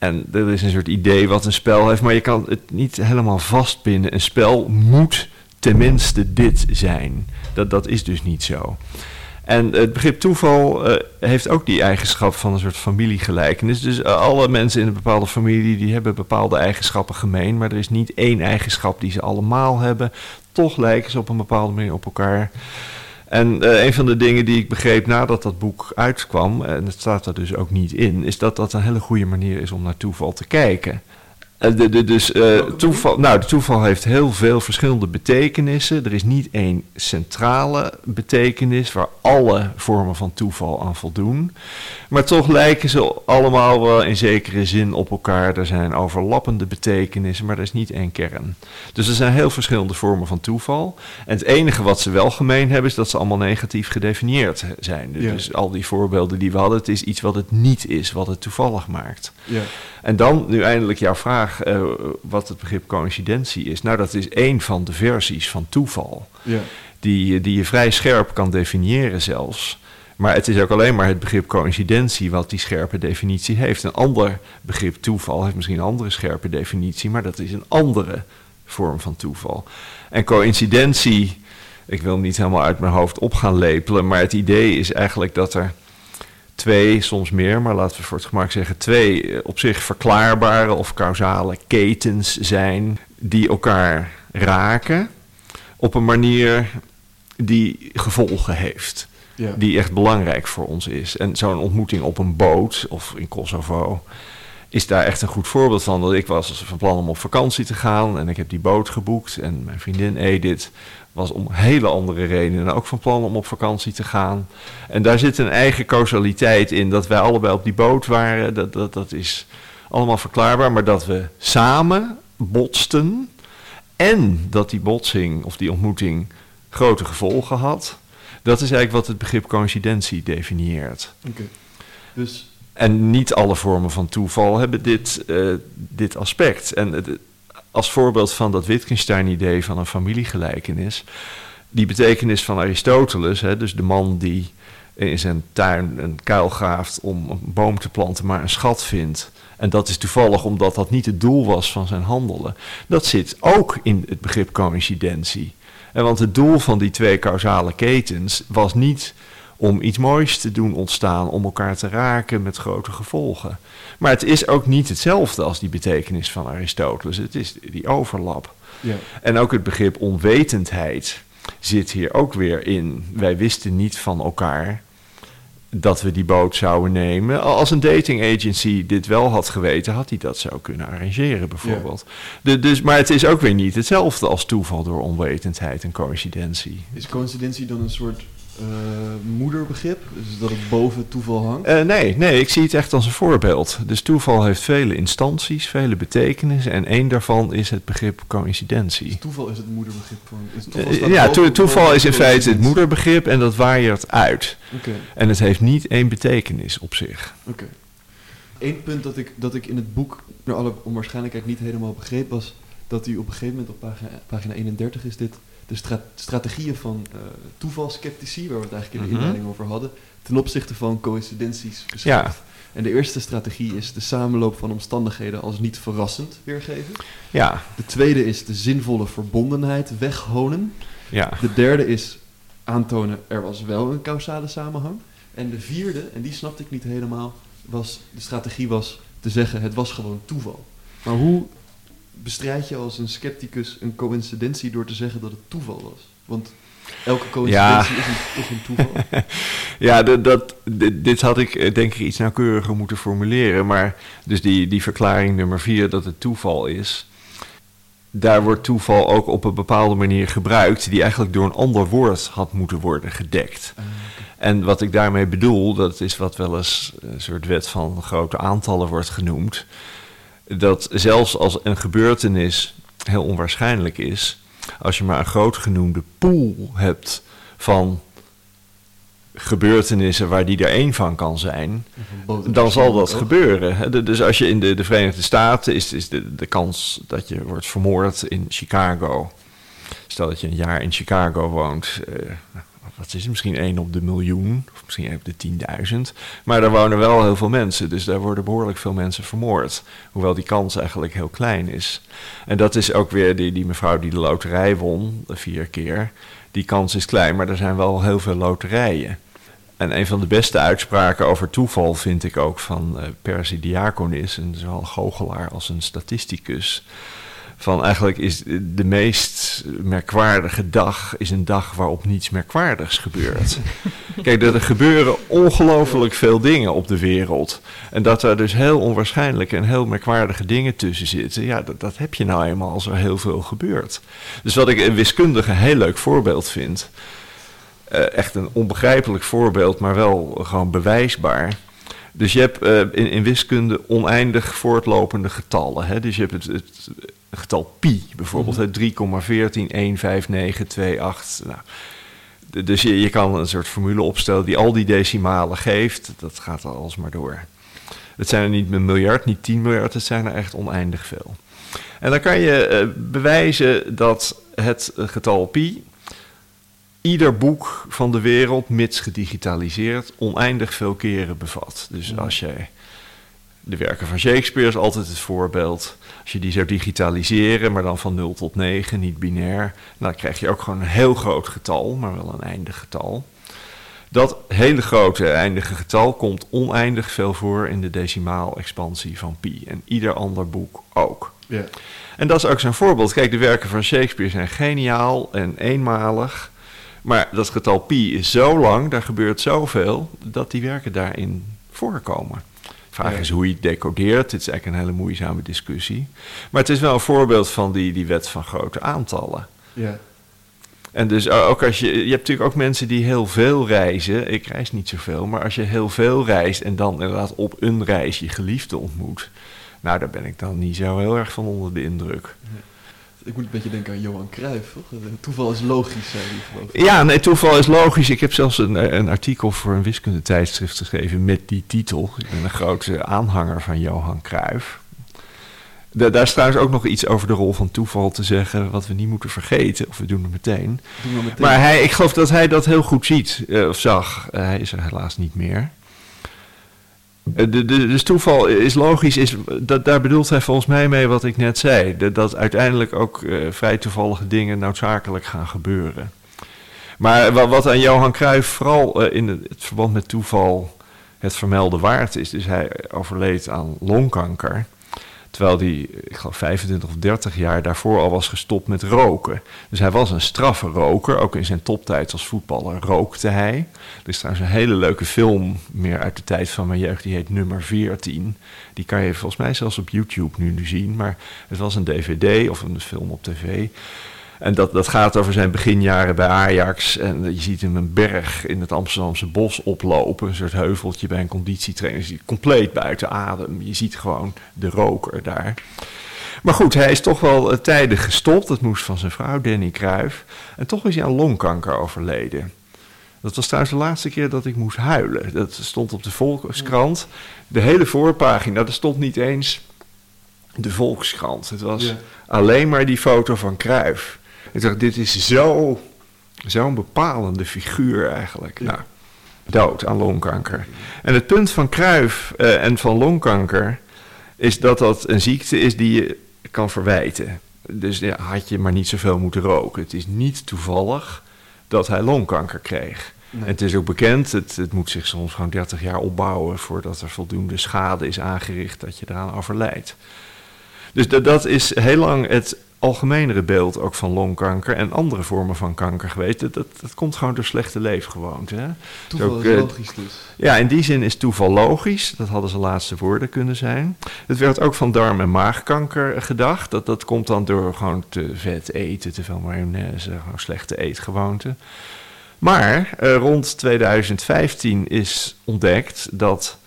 En er is een soort idee wat een spel heeft, maar je kan het niet helemaal vastbinden. Een spel moet tenminste dit zijn. Dat, dat is dus niet zo. En het begrip toeval eh, heeft ook die eigenschap van een soort familiegelijkenis. Dus eh, alle mensen in een bepaalde familie die hebben bepaalde eigenschappen gemeen, maar er is niet één eigenschap die ze allemaal hebben. Toch lijken ze op een bepaalde manier op elkaar. En eh, een van de dingen die ik begreep nadat dat boek uitkwam, en het staat er dus ook niet in, is dat dat een hele goede manier is om naar toeval te kijken. De, de, dus eh, toeval, nou, de toeval heeft heel veel verschillende betekenissen. Er is niet één centrale betekenis waar alle vormen van toeval aan voldoen. Maar toch lijken ze allemaal wel in zekere zin op elkaar. Er zijn overlappende betekenissen, maar er is niet één kern. Dus er zijn heel verschillende vormen van toeval. En het enige wat ze wel gemeen hebben, is dat ze allemaal negatief gedefinieerd zijn. Ja. Dus al die voorbeelden die we hadden, het is iets wat het niet is, wat het toevallig maakt. Ja. En dan nu eindelijk jouw vraag, eh, wat het begrip coïncidentie is. Nou, dat is één van de versies van toeval, Ja. die, die je vrij scherp kan definiëren zelfs. Maar het is ook alleen maar het begrip coïncidentie wat die scherpe definitie heeft. Een ander begrip toeval heeft misschien een andere scherpe definitie, maar dat is een andere vorm van toeval. En coïncidentie, ik wil niet helemaal uit mijn hoofd op gaan lepelen, maar het idee is eigenlijk dat er twee, soms meer, maar laten we voor het gemak zeggen twee eh, op zich verklaarbare of causale ketens zijn die elkaar raken op een manier die gevolgen heeft. Ja. Die echt belangrijk voor ons is. En zo'n ontmoeting op een boot of in Kosovo is daar echt een goed voorbeeld van. Dat ik was van plan om op vakantie te gaan en ik heb die boot geboekt. En mijn vriendin Edith was om hele andere redenen ook van plan om op vakantie te gaan. En daar zit een eigen causaliteit in. Dat wij allebei op die boot waren, dat, dat, dat is allemaal verklaarbaar. Maar dat we samen botsten en dat die botsing of die ontmoeting grote gevolgen had. Dat is eigenlijk wat het begrip coincidentie definieert. Oké. Dus En niet alle vormen van toeval hebben dit, eh, dit aspect. En het- als voorbeeld van dat Wittgenstein-idee van een familiegelijkenis, die betekenis van Aristoteles, hè, dus de man die in zijn tuin een kuil graaft om een boom te planten, maar een schat vindt. En dat is toevallig omdat dat niet het doel was van zijn handelen. Dat zit ook in het begrip coincidentie. En want het doel van die twee causale ketens was niet om iets moois te doen ontstaan, om elkaar te raken met grote gevolgen. Maar het is ook niet hetzelfde als die betekenis van Aristoteles. Het is die overlap. ja. En ook het begrip onwetendheid zit hier ook weer in. Wij wisten niet van elkaar dat we die boot zouden nemen. Als een dating agency dit wel had geweten, had hij dat zo kunnen arrangeren, bijvoorbeeld. De, dus, maar het is ook weer niet hetzelfde als toeval door onwetendheid en coïncidentie. Is coincidentie dan een soort moederbegrip? Dus dat het boven toeval hangt? Eh, nee, nee, ik zie het echt als een voorbeeld. Dus toeval heeft vele instanties, vele betekenissen. En één daarvan is het begrip coïncidentie. Dus toeval is het moederbegrip van. Is Eh, toeval ja, to- toeval is in feite het moederbegrip en dat waaiert uit. Oké, En het heeft niet één betekenis op zich. oké. Eén punt dat ik, dat ik in het boek, naar alle onwaarschijnlijkheid, niet helemaal begreep, was dat u op een gegeven moment op pagina, pagina 31 is dit, de stra- strategieën van eh toevalsceptici, waar we het eigenlijk in de Mhm. inleiding over hadden, ten opzichte van coïncidenties beschrijft. Ja. En de eerste strategie is de samenloop van omstandigheden als niet verrassend weergeven. Ja, De tweede is de zinvolle verbondenheid weghonen. ja. De derde is aantonen er was wel een causale samenhang. En de vierde, en die snapte ik niet helemaal, was de strategie was te zeggen het was gewoon toeval. Maar hoe bestrijd je als een scepticus een coïncidentie door te zeggen dat het toeval was? Want elke coïncidentie is, een, is een toeval. Ja, dat, dit, dit had ik eh, denk ik iets nauwkeuriger moeten formuleren. Maar dus die, die verklaring nummer vier dat het toeval is. Daar wordt toeval ook op een bepaalde manier gebruikt, die eigenlijk door een ander woord had moeten worden gedekt. Ah, En wat ik daarmee bedoel, dat is wat wel eens een soort wet van grote aantallen wordt genoemd. Dat zelfs als een gebeurtenis heel onwaarschijnlijk is, als je maar een groot genoemde pool hebt van gebeurtenissen waar die er één van kan zijn, dan zal dat gebeuren. Dus als je in de, de Verenigde Staten is, is de, de kans dat je wordt vermoord in Chicago. Stel dat je een jaar in Chicago woont. eh, wat is? Misschien één op de miljoen, of misschien één op de tienduizend. Maar daar wonen wel heel veel mensen, dus daar worden behoorlijk veel mensen vermoord. Hoewel die kans eigenlijk heel klein is. En dat is ook weer die, die mevrouw die de loterij won, vier keer. Die kans is klein, maar er zijn wel heel veel loterijen. En een van de beste uitspraken over toeval vind ik ook van eh Percy Diaconis, een zowel goochelaar als een statisticus. Van eigenlijk is de meest merkwaardige dag is een dag waarop niets merkwaardigs gebeurt. Kijk, er gebeuren ongelooflijk veel dingen op de wereld. En dat er dus heel onwaarschijnlijke en heel merkwaardige dingen tussen zitten. Ja, dat, dat heb je nou eenmaal als er heel veel gebeurt. Dus wat ik een wiskundige heel leuk voorbeeld vind. eh, echt een onbegrijpelijk voorbeeld, maar wel gewoon bewijsbaar. Dus je hebt eh, in, in wiskunde oneindig voortlopende getallen. Hè? Dus je hebt het, het getal pi bijvoorbeeld, hè, 3,1459228. Nou, dus je, je kan een soort formule opstellen die al die decimalen geeft. Dat gaat al alsmaar door. Het zijn er niet een miljard, niet 10 miljard, het zijn er echt oneindig veel. En dan kan je eh, bewijzen dat het getal pi ieder boek van de wereld, mits gedigitaliseerd, oneindig veel keren bevat. Dus Mhm. als je de werken van Shakespeare is altijd het voorbeeld. Als je die zou digitaliseren, maar dan van 0 tot 9, niet binair, dan krijg je ook gewoon een heel groot getal, maar wel een eindig getal. Dat hele grote eindige getal komt oneindig veel voor in de decimaal-expansie van pi. En ieder ander boek ook. Ja. En dat is ook zo'n voorbeeld. Kijk, de werken van Shakespeare zijn geniaal en eenmalig. Maar dat getal pi is zo lang, daar gebeurt zoveel, dat die werken daarin voorkomen. Vraag Ja. is hoe je het decodeert. Dit is eigenlijk een hele moeizame discussie. Maar het is wel een voorbeeld van die, die wet van grote aantallen. Ja. En dus ook als je, je hebt natuurlijk ook mensen die heel veel reizen. Ik reis niet zoveel, maar als je heel veel reist en dan inderdaad op een reis je geliefde ontmoet. Nou, daar ben ik dan niet zo heel erg van onder de indruk. Ik moet een beetje denken aan Johan Cruijff, toch? Eh, Toeval is logisch, zei hij geloof ik. Ja, nee, toeval is logisch. Ik heb zelfs een, een artikel voor een wiskundetijdschrift geschreven met die titel. Ik ben een grote aanhanger van Johan Cruijff. Da- daar is trouwens ook nog iets over de rol van toeval te zeggen, wat we niet moeten vergeten. Of we doen het meteen. Doen we meteen. Maar hij, ik geloof dat hij dat heel goed ziet, eh, of zag. Eh, hij is er helaas niet meer. Eh, dus toeval is logisch, is, dat, daar bedoelt hij volgens mij mee wat ik net zei. Dat, uiteindelijk ook eh, vrij toevallige dingen noodzakelijk gaan gebeuren. Maar wa- wat aan Johan Cruijff vooral eh, in het, verband met toeval het vermelde waard is, dus hij overleed aan longkanker. Terwijl hij, ik geloof 25 of 30 jaar daarvoor al was gestopt met roken. Dus hij was een straffe roker. Ook in zijn toptijd als voetballer rookte hij. Er is trouwens een hele leuke film, meer uit de tijd van mijn jeugd, die heet Nummer 14. Die kan je volgens mij zelfs op YouTube nu, nu zien. Maar het was een dvd of een film op tv. En dat, dat gaat over zijn beginjaren bij Ajax. En je ziet hem een berg in het Amsterdamse bos oplopen. Een soort heuveltje bij een conditietrainer. Je compleet buiten adem. Je ziet gewoon de roker daar. Maar goed, hij is toch wel eh, tijdig gestopt. Dat moest van zijn vrouw Danny Cruijff. En toch is hij aan longkanker overleden. Dat was trouwens de laatste keer dat ik moest huilen. Dat stond op de Volkskrant. De hele voorpagina, er stond niet eens de Volkskrant. Het was Ja. alleen maar die foto van Cruijff. Ik dacht, dit is zo, zo'n bepalende figuur eigenlijk. Ja. Nou, dood aan longkanker. En het punt van Cruijff eh, en van longkanker is dat dat een ziekte is die je kan verwijten. Dus ja, had je maar niet zoveel moeten roken. Het is niet toevallig dat hij longkanker kreeg. Nee. En het is ook bekend, het, het moet zich soms gewoon 30 jaar opbouwen voordat er voldoende schade is aangericht dat je eraan overlijdt. Dus dat, dat is heel lang het algemenere beeld ook van longkanker en andere vormen van kanker geweest. Dat, dat, dat komt gewoon door slechte leefgewoonten. Hè? Toeval ook, is logisch dus. Ja, in die zin is toeval logisch. Dat hadden zijn laatste woorden kunnen zijn. Het werd ook van darm- en maagkanker gedacht. Dat, dat komt dan door gewoon te vet eten, te veel mayonaise, gewoon slechte eetgewoonten. Maar eh, rond 2015 is ontdekt dat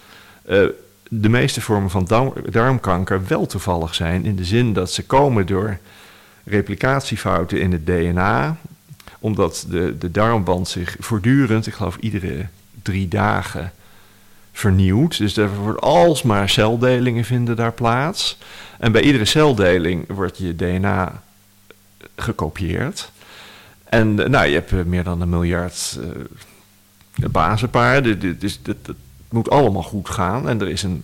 eh, de meeste vormen van darm- darmkanker wel toevallig zijn. In de zin dat ze komen door replicatiefouten in het DNA. Omdat de, de darmwand zich voortdurend, ik geloof iedere drie dagen, vernieuwt. Dus er wordt alsmaar celdelingen vinden daar plaats. En bij iedere celdeling wordt je DNA gekopieerd. En eh, nou, je hebt eh, meer dan een miljard eh bazenpaarden. Dus dat moet allemaal goed gaan. En er is een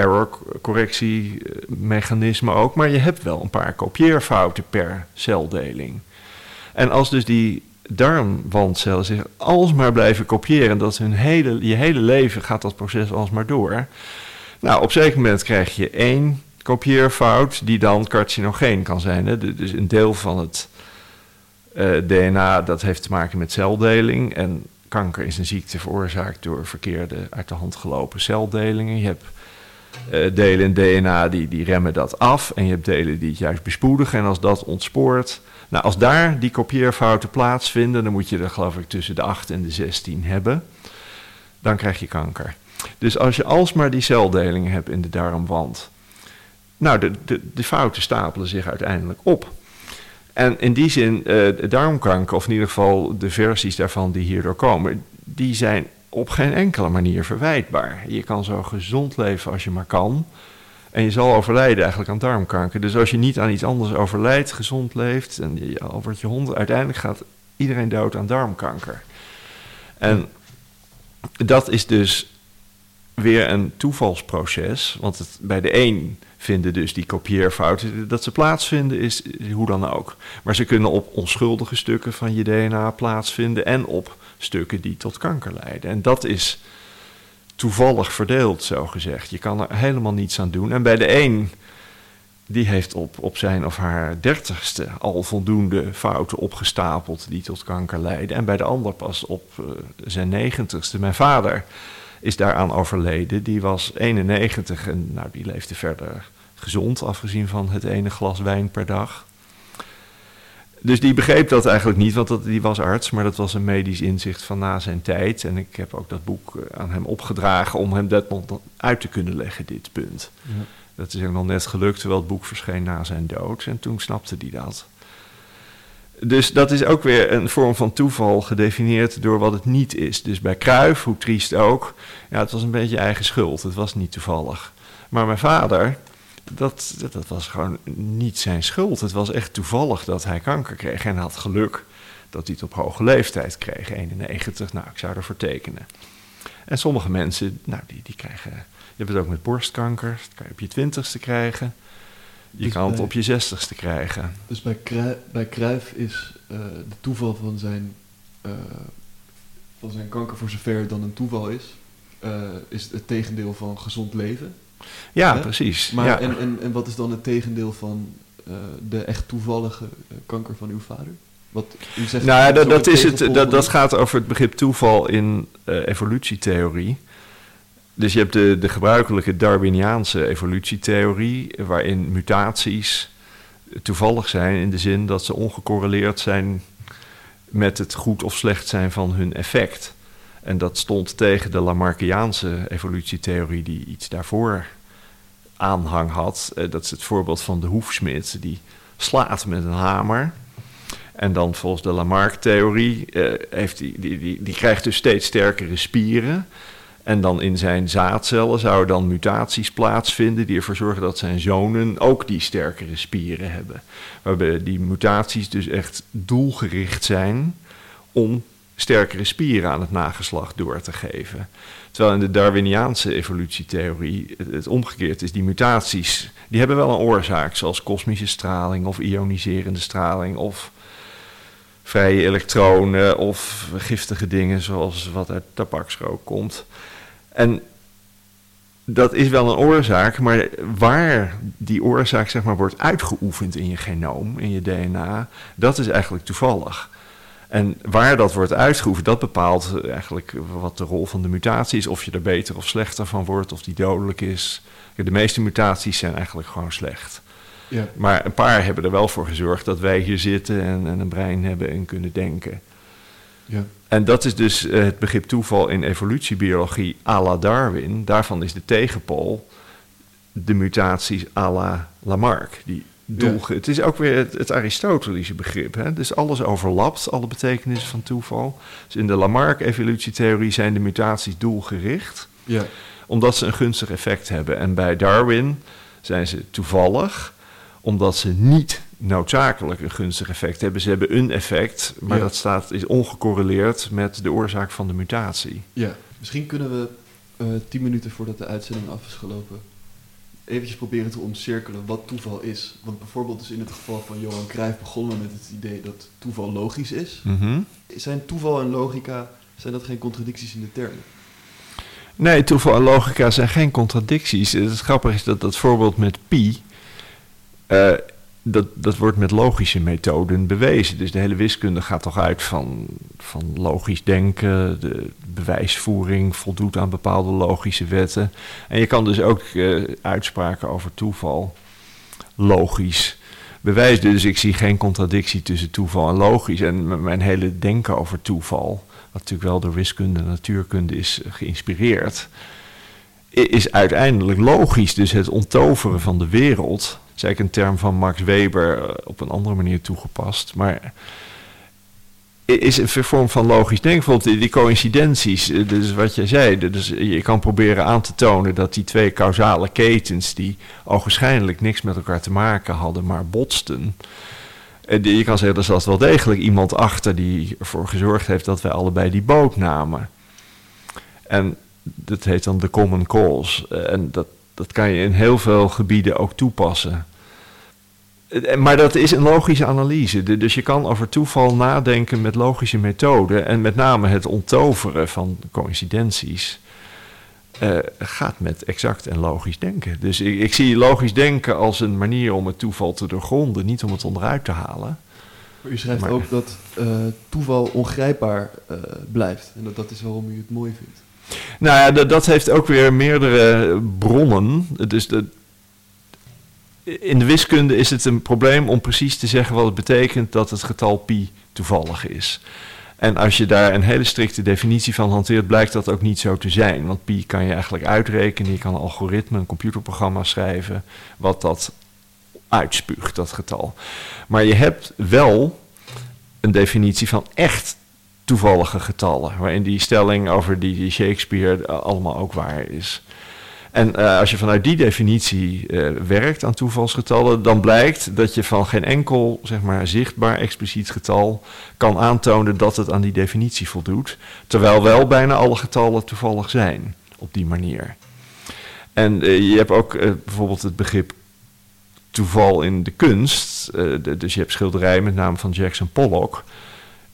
error-correctiemechanisme ook. Maar je hebt wel een paar kopieerfouten per celdeling. En als dus die darmwandcellen zich alsmaar blijven kopiëren... dat hun hele, je hele leven gaat dat proces alsmaar door... Nou, op zeker moment krijg je één kopieerfout... die dan carcinogeen kan zijn. Hè? Du- Dus een deel van het eh, DNA dat heeft te maken met celdeling... en kanker is een ziekte veroorzaakt door verkeerde uit de hand gelopen celdelingen. Je hebt eh, delen in DNA die, die remmen dat af en je hebt delen die het juist bespoedigen. En als dat ontspoort, nou als daar die kopieerfouten plaatsvinden, dan moet je er geloof ik tussen de 8 en de 16 hebben. Dan krijg je kanker. Dus als je alsmaar die celdelingen hebt in de darmwand, nou de, de, de fouten stapelen zich uiteindelijk op. En in die zin, de darmkanker, of in ieder geval de versies daarvan die hierdoor komen, die zijn op geen enkele manier verwijtbaar. Je kan zo gezond leven als je maar kan. En je zal overlijden eigenlijk aan darmkanker. Dus als je niet aan iets anders overlijdt, gezond leeft, en al wordt je hond, uiteindelijk gaat iedereen dood aan darmkanker. En dat is dus weer een toevalsproces. Want het, bij de een vinden dus die kopieerfouten, dat ze plaatsvinden, is hoe dan ook. Maar ze kunnen op onschuldige stukken van je DNA plaatsvinden en op stukken die tot kanker leiden. En dat is toevallig verdeeld, zo gezegd. Je kan er helemaal niets aan doen. En bij de een, die heeft op, op zijn of haar dertigste al voldoende fouten opgestapeld die tot kanker leiden. En bij de ander pas op uh, zijn negentigste. Mijn vader is daaraan overleden. Die was 91 en nou, die leefde verder gezond, afgezien van het ene glas wijn per dag. Dus die begreep dat eigenlijk niet, want dat, die was arts, maar dat was een medisch inzicht van na zijn tijd. En ik heb ook dat boek eh, aan hem opgedragen om hem dat nog uit te kunnen leggen, dit punt. Ja. Dat is ook nog net gelukt, terwijl het boek verscheen na zijn dood. En toen snapte hij dat. Dus dat is ook weer een vorm van toeval gedefinieerd door wat het niet is. Dus bij Kruif, hoe triest ook, ja, het was een beetje eigen schuld. Het was niet toevallig. Maar mijn vader, dat, dat was gewoon niet zijn schuld. Het was echt toevallig dat hij kanker kreeg. En had geluk dat hij het op hoge leeftijd kreeg, 91. Nou, ik zou ervoor tekenen. En sommige mensen, nou, die, die krijgen... Je hebt het ook met borstkanker, dat kan je op je twintigste krijgen. Je Dus kan het op je zestigste krijgen. Dus bij, Crui- bij Cruijff is eh, de toeval van zijn, eh, van zijn kanker, voor zover het dan een toeval is, eh, is het tegendeel van gezond leven. Ja, Hè? precies. Maar ja. en, en, en wat is dan het tegendeel van de echt toevallige kanker van uw vader? Wat, u zegt Nou ja, dat, dat, is het, dat, dat gaat over het begrip toeval in evolutietheorie. Dus je hebt de, de gebruikelijke Darwiniaanse evolutietheorie, waarin mutaties toevallig zijn in de zin dat ze ongecorreleerd zijn met het goed of slecht zijn van hun effect. En dat stond tegen de Lamarckiaanse evolutietheorie, die iets daarvoor aanhang had. Eh, dat is het voorbeeld van de hoefsmid, die slaat met een hamer. En dan volgens de Lamarck-theorie eh, heeft die, die, die, die krijgt dus steeds sterkere spieren. En dan in zijn zaadcellen zouden dan mutaties plaatsvinden die ervoor zorgen dat zijn zonen ook die sterkere spieren hebben. Waarbij die mutaties dus echt doelgericht zijn om sterkere spieren aan het nageslacht door te geven. Terwijl in de Darwiniaanse evolutietheorie het, omgekeerd is. Die mutaties die hebben wel een oorzaak, zoals kosmische straling of ioniserende straling of vrije elektronen of giftige dingen zoals wat uit tabaksrook komt. En dat is wel een oorzaak, maar waar die oorzaak zeg maar, wordt uitgeoefend in je genoom, in je DNA, dat is eigenlijk toevallig. En waar dat wordt uitgeoefend, dat bepaalt eigenlijk wat de rol van de mutatie is. Of je er beter of slechter van wordt, of die dodelijk is. De meeste mutaties zijn eigenlijk gewoon slecht. Ja, Maar een paar hebben er wel voor gezorgd dat wij hier zitten en, en een brein hebben en kunnen denken. ja. En dat is dus eh, het begrip toeval in evolutiebiologie à la Darwin. Daarvan is de tegenpool de mutaties à la Lamarck. Die doelge- Het is ook weer het, het Aristotelische begrip. Hè? Dus alles overlapt, alle betekenissen van toeval. Dus in de Lamarck-evolutietheorie zijn de mutaties doelgericht ja. omdat ze een gunstig effect hebben. En bij Darwin zijn ze toevallig, omdat ze niet noodzakelijk een gunstig effect hebben. Ze hebben een effect, maar Ja. dat staat, is ongecorreleerd met de oorzaak van de mutatie. Ja, misschien kunnen we eh, tien minuten voordat de uitzending af is gelopen... eventjes proberen te omcirkelen wat toeval is. Want bijvoorbeeld dus in het geval van Johan Cruijff begonnen we met het idee dat toeval logisch is. Zijn toeval en logica, zijn dat geen contradicties in de termen? Nee, toeval en logica zijn geen contradicties. Het grappige is dat dat voorbeeld met pi, eh, dat, dat wordt met logische methoden bewezen. Dus de hele wiskunde gaat toch uit van, van logisch denken, de bewijsvoering voldoet aan bepaalde logische wetten. En je kan dus ook eh, uitspraken over toeval logisch bewijzen. Dus ik zie geen contradictie tussen toeval en logisch. En mijn hele denken over toeval, wat natuurlijk wel door wiskunde en natuurkunde is geïnspireerd, is uiteindelijk logisch. Dus het onttoveren van de wereld, dat is eigenlijk een term van Max Weber eh, op een andere manier toegepast, maar is een vorm van logisch denken. Bijvoorbeeld die- coincidenties, eh, dus wat jij zei, dus je kan proberen aan te tonen dat die twee causale ketens, die ogenschijnlijk niks met elkaar te maken hadden, maar botsten. Eh, Je kan zeggen, er zat wel degelijk iemand achter die ervoor gezorgd heeft dat wij allebei die boot namen. En dat heet dan de common cause. Eh, En dat, dat kan je in heel veel gebieden ook toepassen. Eh, Maar dat is een logische analyse. Dus je kan over toeval nadenken met logische methoden. En met name het onttoveren van coincidenties. eh, gaat met exact en logisch denken. Dus ik, ik zie logisch denken als een manier om het toeval te doorgronden, niet om het onderuit te halen. Maar u schrijft Maar- ook dat toeval ongrijpbaar blijft. En dat dat is waarom u het mooi vindt. Nou ja, dat, dat heeft ook weer meerdere bronnen. Dus in de wiskunde is het een probleem om precies te zeggen wat het betekent dat het getal pi toevallig is. En als je daar een hele strikte definitie van hanteert, blijkt dat ook niet zo te zijn. Want pi kan je eigenlijk uitrekenen. Je kan een algoritme, een computerprogramma schrijven, wat dat uitspuugt, dat getal. Maar je hebt wel een definitie van echt toevallige getallen. Waarin die stelling over die, Shakespeare eh, allemaal ook waar is. En eh, als je vanuit die definitie eh, werkt aan toevalsgetallen, dan blijkt dat je van geen enkel zeg maar, zichtbaar expliciet getal kan aantonen dat het aan die definitie voldoet. Terwijl wel bijna alle getallen toevallig zijn op die manier. En je hebt ook bijvoorbeeld het begrip toeval in de kunst. Dus je hebt schilderijen met name van Jackson Pollock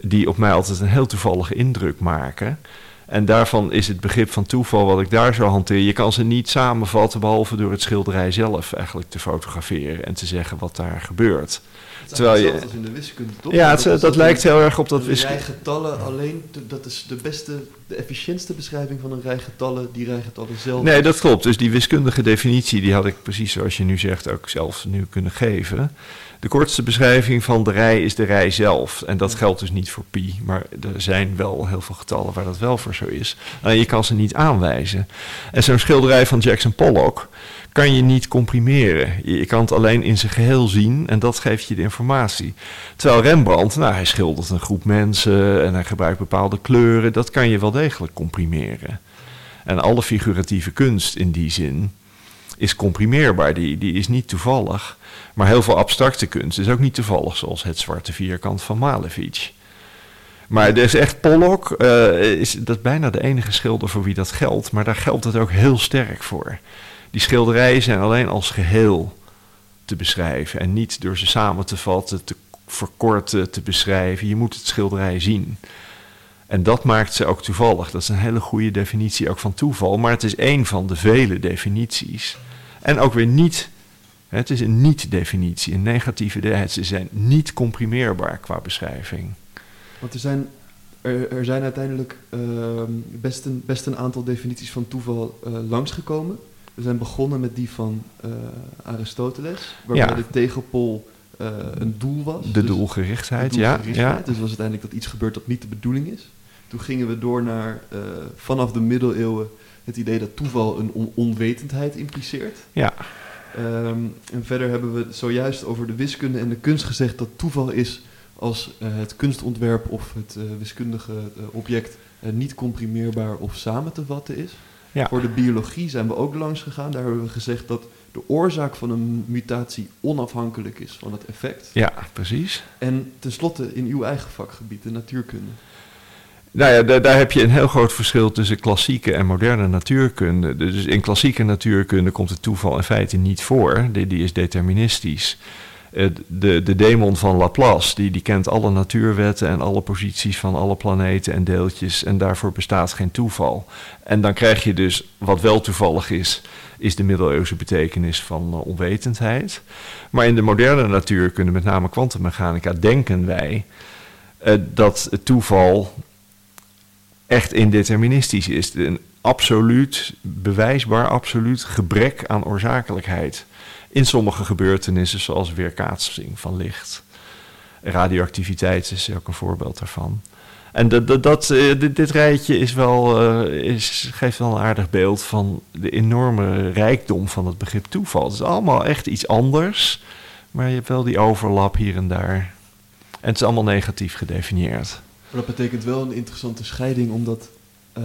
die op mij altijd een heel toevallige indruk maken. En daarvan is het begrip van toeval wat ik daar zo hanteer. Je kan ze niet samenvatten behalve door het schilderij zelf eigenlijk te fotograferen en te zeggen wat daar gebeurt. Terwijl je- in de wiskunde, toch? Ja, het, dat, lijkt heel erg op dat wiskunde. rij getallen alleen, dat is de beste, de efficiëntste beschrijving van een rij getallen, die rij getallen zelf. Nee, dat klopt. Dus die wiskundige definitie, die had ik precies zoals je nu zegt ook zelf nu kunnen geven. De kortste beschrijving van de rij is de rij zelf. En dat geldt dus niet voor pi, maar er zijn wel heel veel getallen waar dat wel voor zo is. Alleen je kan ze niet aanwijzen. En zo'n schilderij van Jackson Pollock kan je niet comprimeren. Je je kan het alleen in zijn geheel zien en dat geeft je de informatie. Terwijl Rembrandt, nou, hij schildert een groep mensen en hij gebruikt bepaalde kleuren. Dat kan je wel degelijk comprimeren. En alle figuratieve kunst in die zin is comprimeerbaar. Die, die is niet toevallig. Maar heel veel abstracte kunst is ook niet toevallig, zoals het zwarte vierkant van Malevich. Maar er is echt Pollock, eh, is dat is bijna de enige schilder voor wie dat geldt. Maar daar geldt het ook heel sterk voor. Die schilderijen zijn alleen als geheel te beschrijven. En niet door ze samen te vatten, te verkorten, te beschrijven. Je moet het schilderij zien. En dat maakt ze ook toevallig. Dat is een hele goede definitie ook van toeval. Maar het is één van de vele definities. En ook weer niet. Het is een niet-definitie, een negatieve. de- Ze zijn niet comprimeerbaar qua beschrijving. Want er zijn, er, er zijn uiteindelijk ehm, best, een, best een aantal definities van toeval eh, langsgekomen. We zijn begonnen met die van eh, Aristoteles, waarbij Ja. de tegenpol eh, een doel was. De Dus- doelgerichtheid, de ja, doelgerichtheid. ja. Dus was uiteindelijk dat iets gebeurt dat niet de bedoeling is. Toen gingen we door naar vanaf de middeleeuwen het idee dat toeval een on- onwetendheid impliceert. Ja. Ehm, en verder hebben we zojuist over de wiskunde en de kunst gezegd dat toeval is als eh, het kunstontwerp of het eh, wiskundige eh, object niet comprimeerbaar of samen te vatten is. Ja. Voor de biologie zijn we ook langs gegaan. Daar hebben we gezegd dat de oorzaak van een mutatie onafhankelijk is van het effect. Ja, precies. En tenslotte in uw eigen vakgebied, de natuurkunde. Nou ja, daar, daar heb je een heel groot verschil tussen klassieke en moderne natuurkunde. Dus in klassieke natuurkunde komt het toeval in feite niet voor. Die, die is deterministisch. De, de demon van Laplace, die, die kent alle natuurwetten en alle posities van alle planeten en deeltjes. En daarvoor bestaat geen toeval. En dan krijg je dus, wat wel toevallig is, is de middeleeuwse betekenis van eh, onwetendheid. Maar in de moderne natuurkunde, met name kwantummechanica, denken wij eh, dat het toeval echt indeterministisch is. Een absoluut, bewijsbaar absoluut gebrek aan oorzakelijkheid. In sommige gebeurtenissen, zoals weerkaatsing van licht. Radioactiviteit is ook een voorbeeld daarvan. En dat, dat, eh, dit, dit rijtje is wel, eh, is, geeft wel een aardig beeld van de enorme rijkdom van het begrip toeval. Het is allemaal echt iets anders, maar je hebt wel die overlap hier en daar. En het is allemaal negatief gedefinieerd. Maar dat betekent wel een interessante scheiding, omdat eh,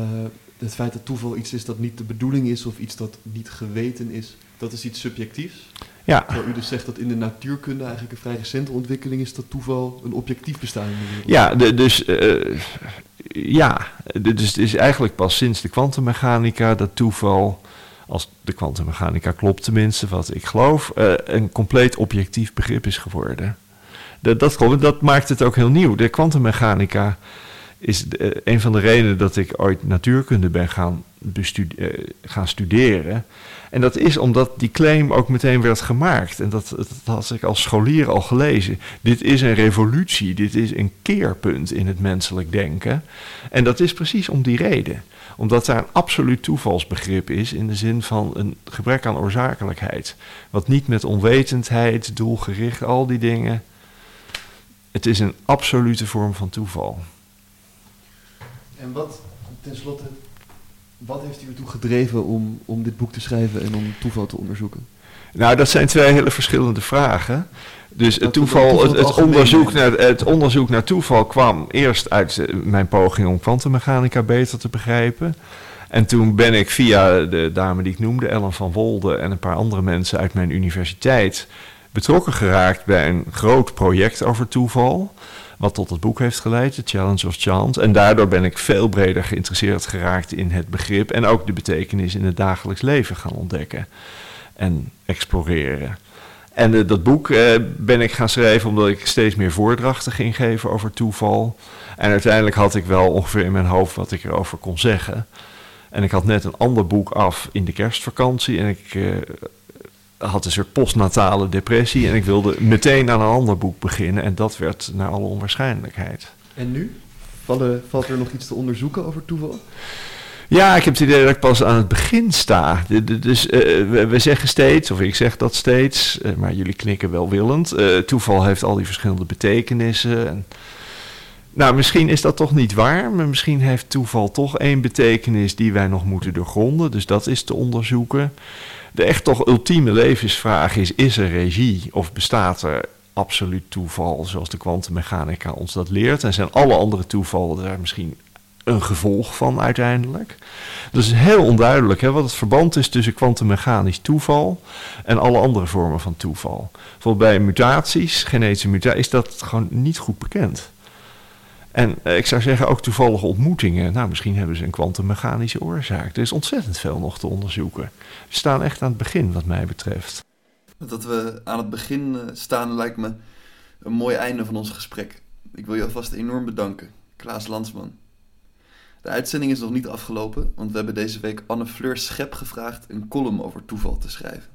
het feit dat toeval iets is dat niet de bedoeling is of iets dat niet geweten is, dat is iets subjectiefs. Ja, Terwijl u dus zegt dat in de natuurkunde eigenlijk een vrij recente ontwikkeling is dat toeval een objectief bestaan in de wereld. ja de, dus eh, ja, de- dus het is eigenlijk pas sinds de kwantummechanica dat toeval als de kwantummechanica klopt tenminste, wat ik geloof, eh, een compleet objectief begrip is geworden. Dat, dat, dat maakt het ook heel nieuw. De kwantummechanica is een van de redenen dat ik ooit natuurkunde ben gaan, gaan studeren. En dat is omdat die claim ook meteen werd gemaakt. En dat, dat had ik als scholier al gelezen. Dit is een revolutie, dit is een keerpunt in het menselijk denken. En dat is precies om die reden. Omdat daar een absoluut toevalsbegrip is in de zin van een gebrek aan oorzakelijkheid. Wat niet met onwetendheid, doelgericht, al die dingen. Het is een absolute vorm van toeval. En wat, tenslotte, wat heeft u ertoe gedreven om, om dit boek te schrijven en om toeval te onderzoeken? Nou, dat zijn twee hele verschillende vragen. Dus het, toeval, het, het, onderzoek naar, het onderzoek naar toeval kwam eerst uit eh, mijn poging om kwantummechanica beter te begrijpen. En toen ben ik via de dame die ik noemde, Ellen van Wolde en een paar andere mensen uit mijn universiteit betrokken geraakt bij een groot project over toeval. Wat tot het boek heeft geleid, The Challenge of Chance. En daardoor ben ik veel breder geïnteresseerd geraakt in het begrip en ook de betekenis in het dagelijks leven gaan ontdekken en exploreren. En uh, dat boek uh, ben ik gaan schrijven omdat ik steeds meer voordrachten ging geven over toeval. En uiteindelijk had ik wel ongeveer in mijn hoofd wat ik erover kon zeggen. En ik had net een ander boek af in de kerstvakantie. En ik uh, had een soort postnatale depressie. En ik wilde meteen aan een ander boek beginnen. En dat werd naar alle onwaarschijnlijkheid. En nu? Vallen, valt er nog iets te onderzoeken over toeval? Ja, ik heb het idee dat ik pas aan het begin sta. Dus uh, we, we, zeggen steeds, of ik zeg dat steeds, uh, maar jullie knikken welwillend. Uh, toeval heeft al die verschillende betekenissen. En, nou, misschien is dat toch niet waar, maar misschien heeft toeval toch één betekenis die wij nog moeten doorgronden. Dus dat is te onderzoeken. De echt toch ultieme levensvraag is: is er regie of bestaat er absoluut toeval, zoals de kwantummechanica ons dat leert? En zijn alle andere toevallen daar misschien een gevolg van uiteindelijk. Dat is heel onduidelijk hè, wat het verband is tussen kwantummechanisch toeval en alle andere vormen van toeval. Bijvoorbeeld bij mutaties, genetische mutaties, is dat gewoon niet goed bekend. En eh, ik zou zeggen, ook toevallige ontmoetingen. Nou, misschien hebben ze een kwantummechanische oorzaak. Er is ontzettend veel nog te onderzoeken. We staan echt aan het begin, wat mij betreft. Dat we aan het begin eh, staan lijkt me een mooi einde van ons gesprek. Ik wil je alvast enorm bedanken, Klaas Landsman. De uitzending is nog niet afgelopen, want we hebben deze week Anne Fleur Schep gevraagd een column over toeval te schrijven.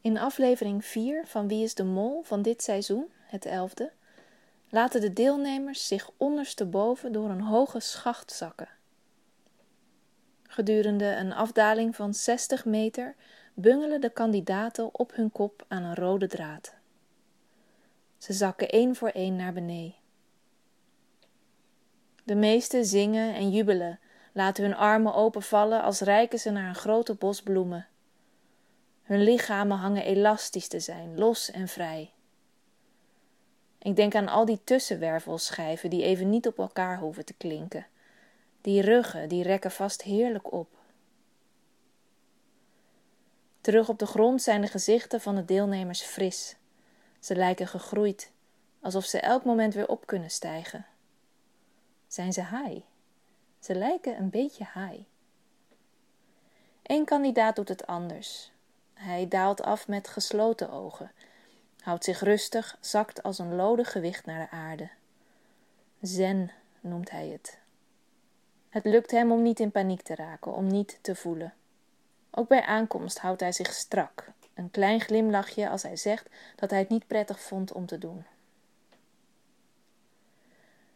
In aflevering 4 van Wie is de Mol van dit seizoen, het elfde, laten de deelnemers zich ondersteboven door een hoge schacht zakken. Gedurende een afdaling van 60 meter bungelen de kandidaten op hun kop aan een rode draad. Ze zakken één voor één naar beneden. De meesten zingen en jubelen, laten hun armen openvallen als reiken ze naar een grote bos bloemen. Hun lichamen hangen elastisch te zijn, los en vrij. Ik denk aan al die tussenwervelschijven die even niet op elkaar hoeven te klinken. Die ruggen, die rekken vast heerlijk op. Terug op de grond zijn de gezichten van de deelnemers fris. Ze lijken gegroeid, alsof ze elk moment weer op kunnen stijgen. Zijn ze haai? Ze lijken een beetje haai. Eén kandidaat doet het anders. Hij daalt af met gesloten ogen, houdt zich rustig, zakt als een lode gewicht naar de aarde. Zen noemt hij het. Het lukt hem om niet in paniek te raken, om niet te voelen. Ook bij aankomst houdt hij zich strak, een klein glimlachje als hij zegt dat hij het niet prettig vond om te doen.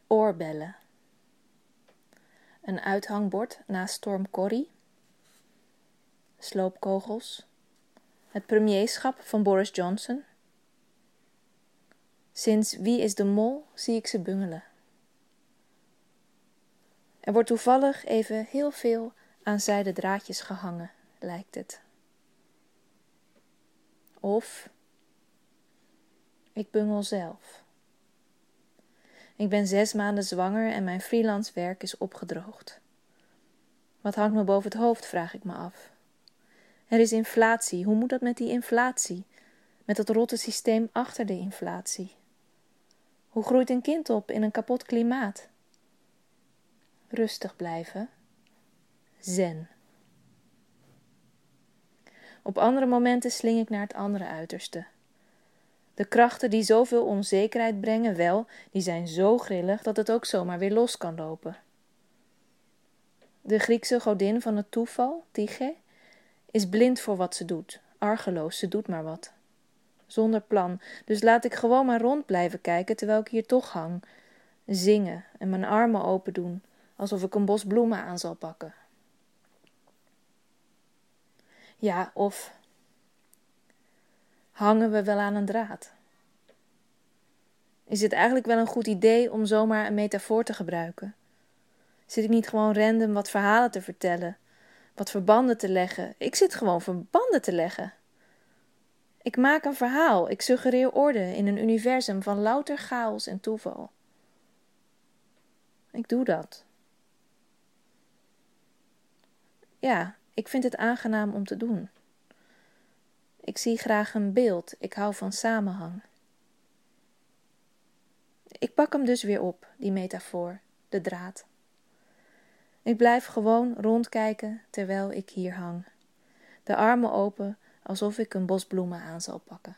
Oorbellen. Een uithangbord naast Storm Corrie. Sloopkogels. Het premierschap van Boris Johnson. Sinds Wie is de Mol zie ik ze bungelen. Er wordt toevallig even heel veel aan zijde draadjes gehangen, lijkt het. Of ik bungel zelf. Ik ben zes maanden zwanger en mijn freelance werk is opgedroogd. Wat hangt me boven het hoofd, vraag ik me af. Er is inflatie. Hoe moet dat met die inflatie? Met dat rotte systeem achter de inflatie? Hoe groeit een kind op in een kapot klimaat? Rustig blijven. Zen. Op andere momenten sling ik naar het andere uiterste. De krachten die zoveel onzekerheid brengen, wel, die zijn zo grillig dat het ook zomaar weer los kan lopen. De Griekse godin van het toeval, Tyche, is blind voor wat ze doet, argeloos, ze doet maar wat. Zonder plan, dus laat ik gewoon maar rond blijven kijken terwijl ik hier toch hang, zingen en mijn armen open doen, alsof ik een bos bloemen aan zal pakken. Ja, of hangen we wel aan een draad? Is het eigenlijk wel een goed idee om zomaar een metafoor te gebruiken? Zit ik niet gewoon random wat verhalen te vertellen, wat verbanden te leggen? Ik zit gewoon verbanden te leggen. Ik maak een verhaal, ik suggereer orde in een universum van louter chaos en toeval. Ik doe dat. Ja, ik vind het aangenaam om te doen. Ik zie graag een beeld, ik hou van samenhang. Ik pak hem dus weer op, die metafoor, de draad. Ik blijf gewoon rondkijken terwijl ik hier hang, de armen open alsof ik een bos bloemen aan zal pakken.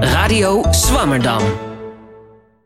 Radio Swammerdam.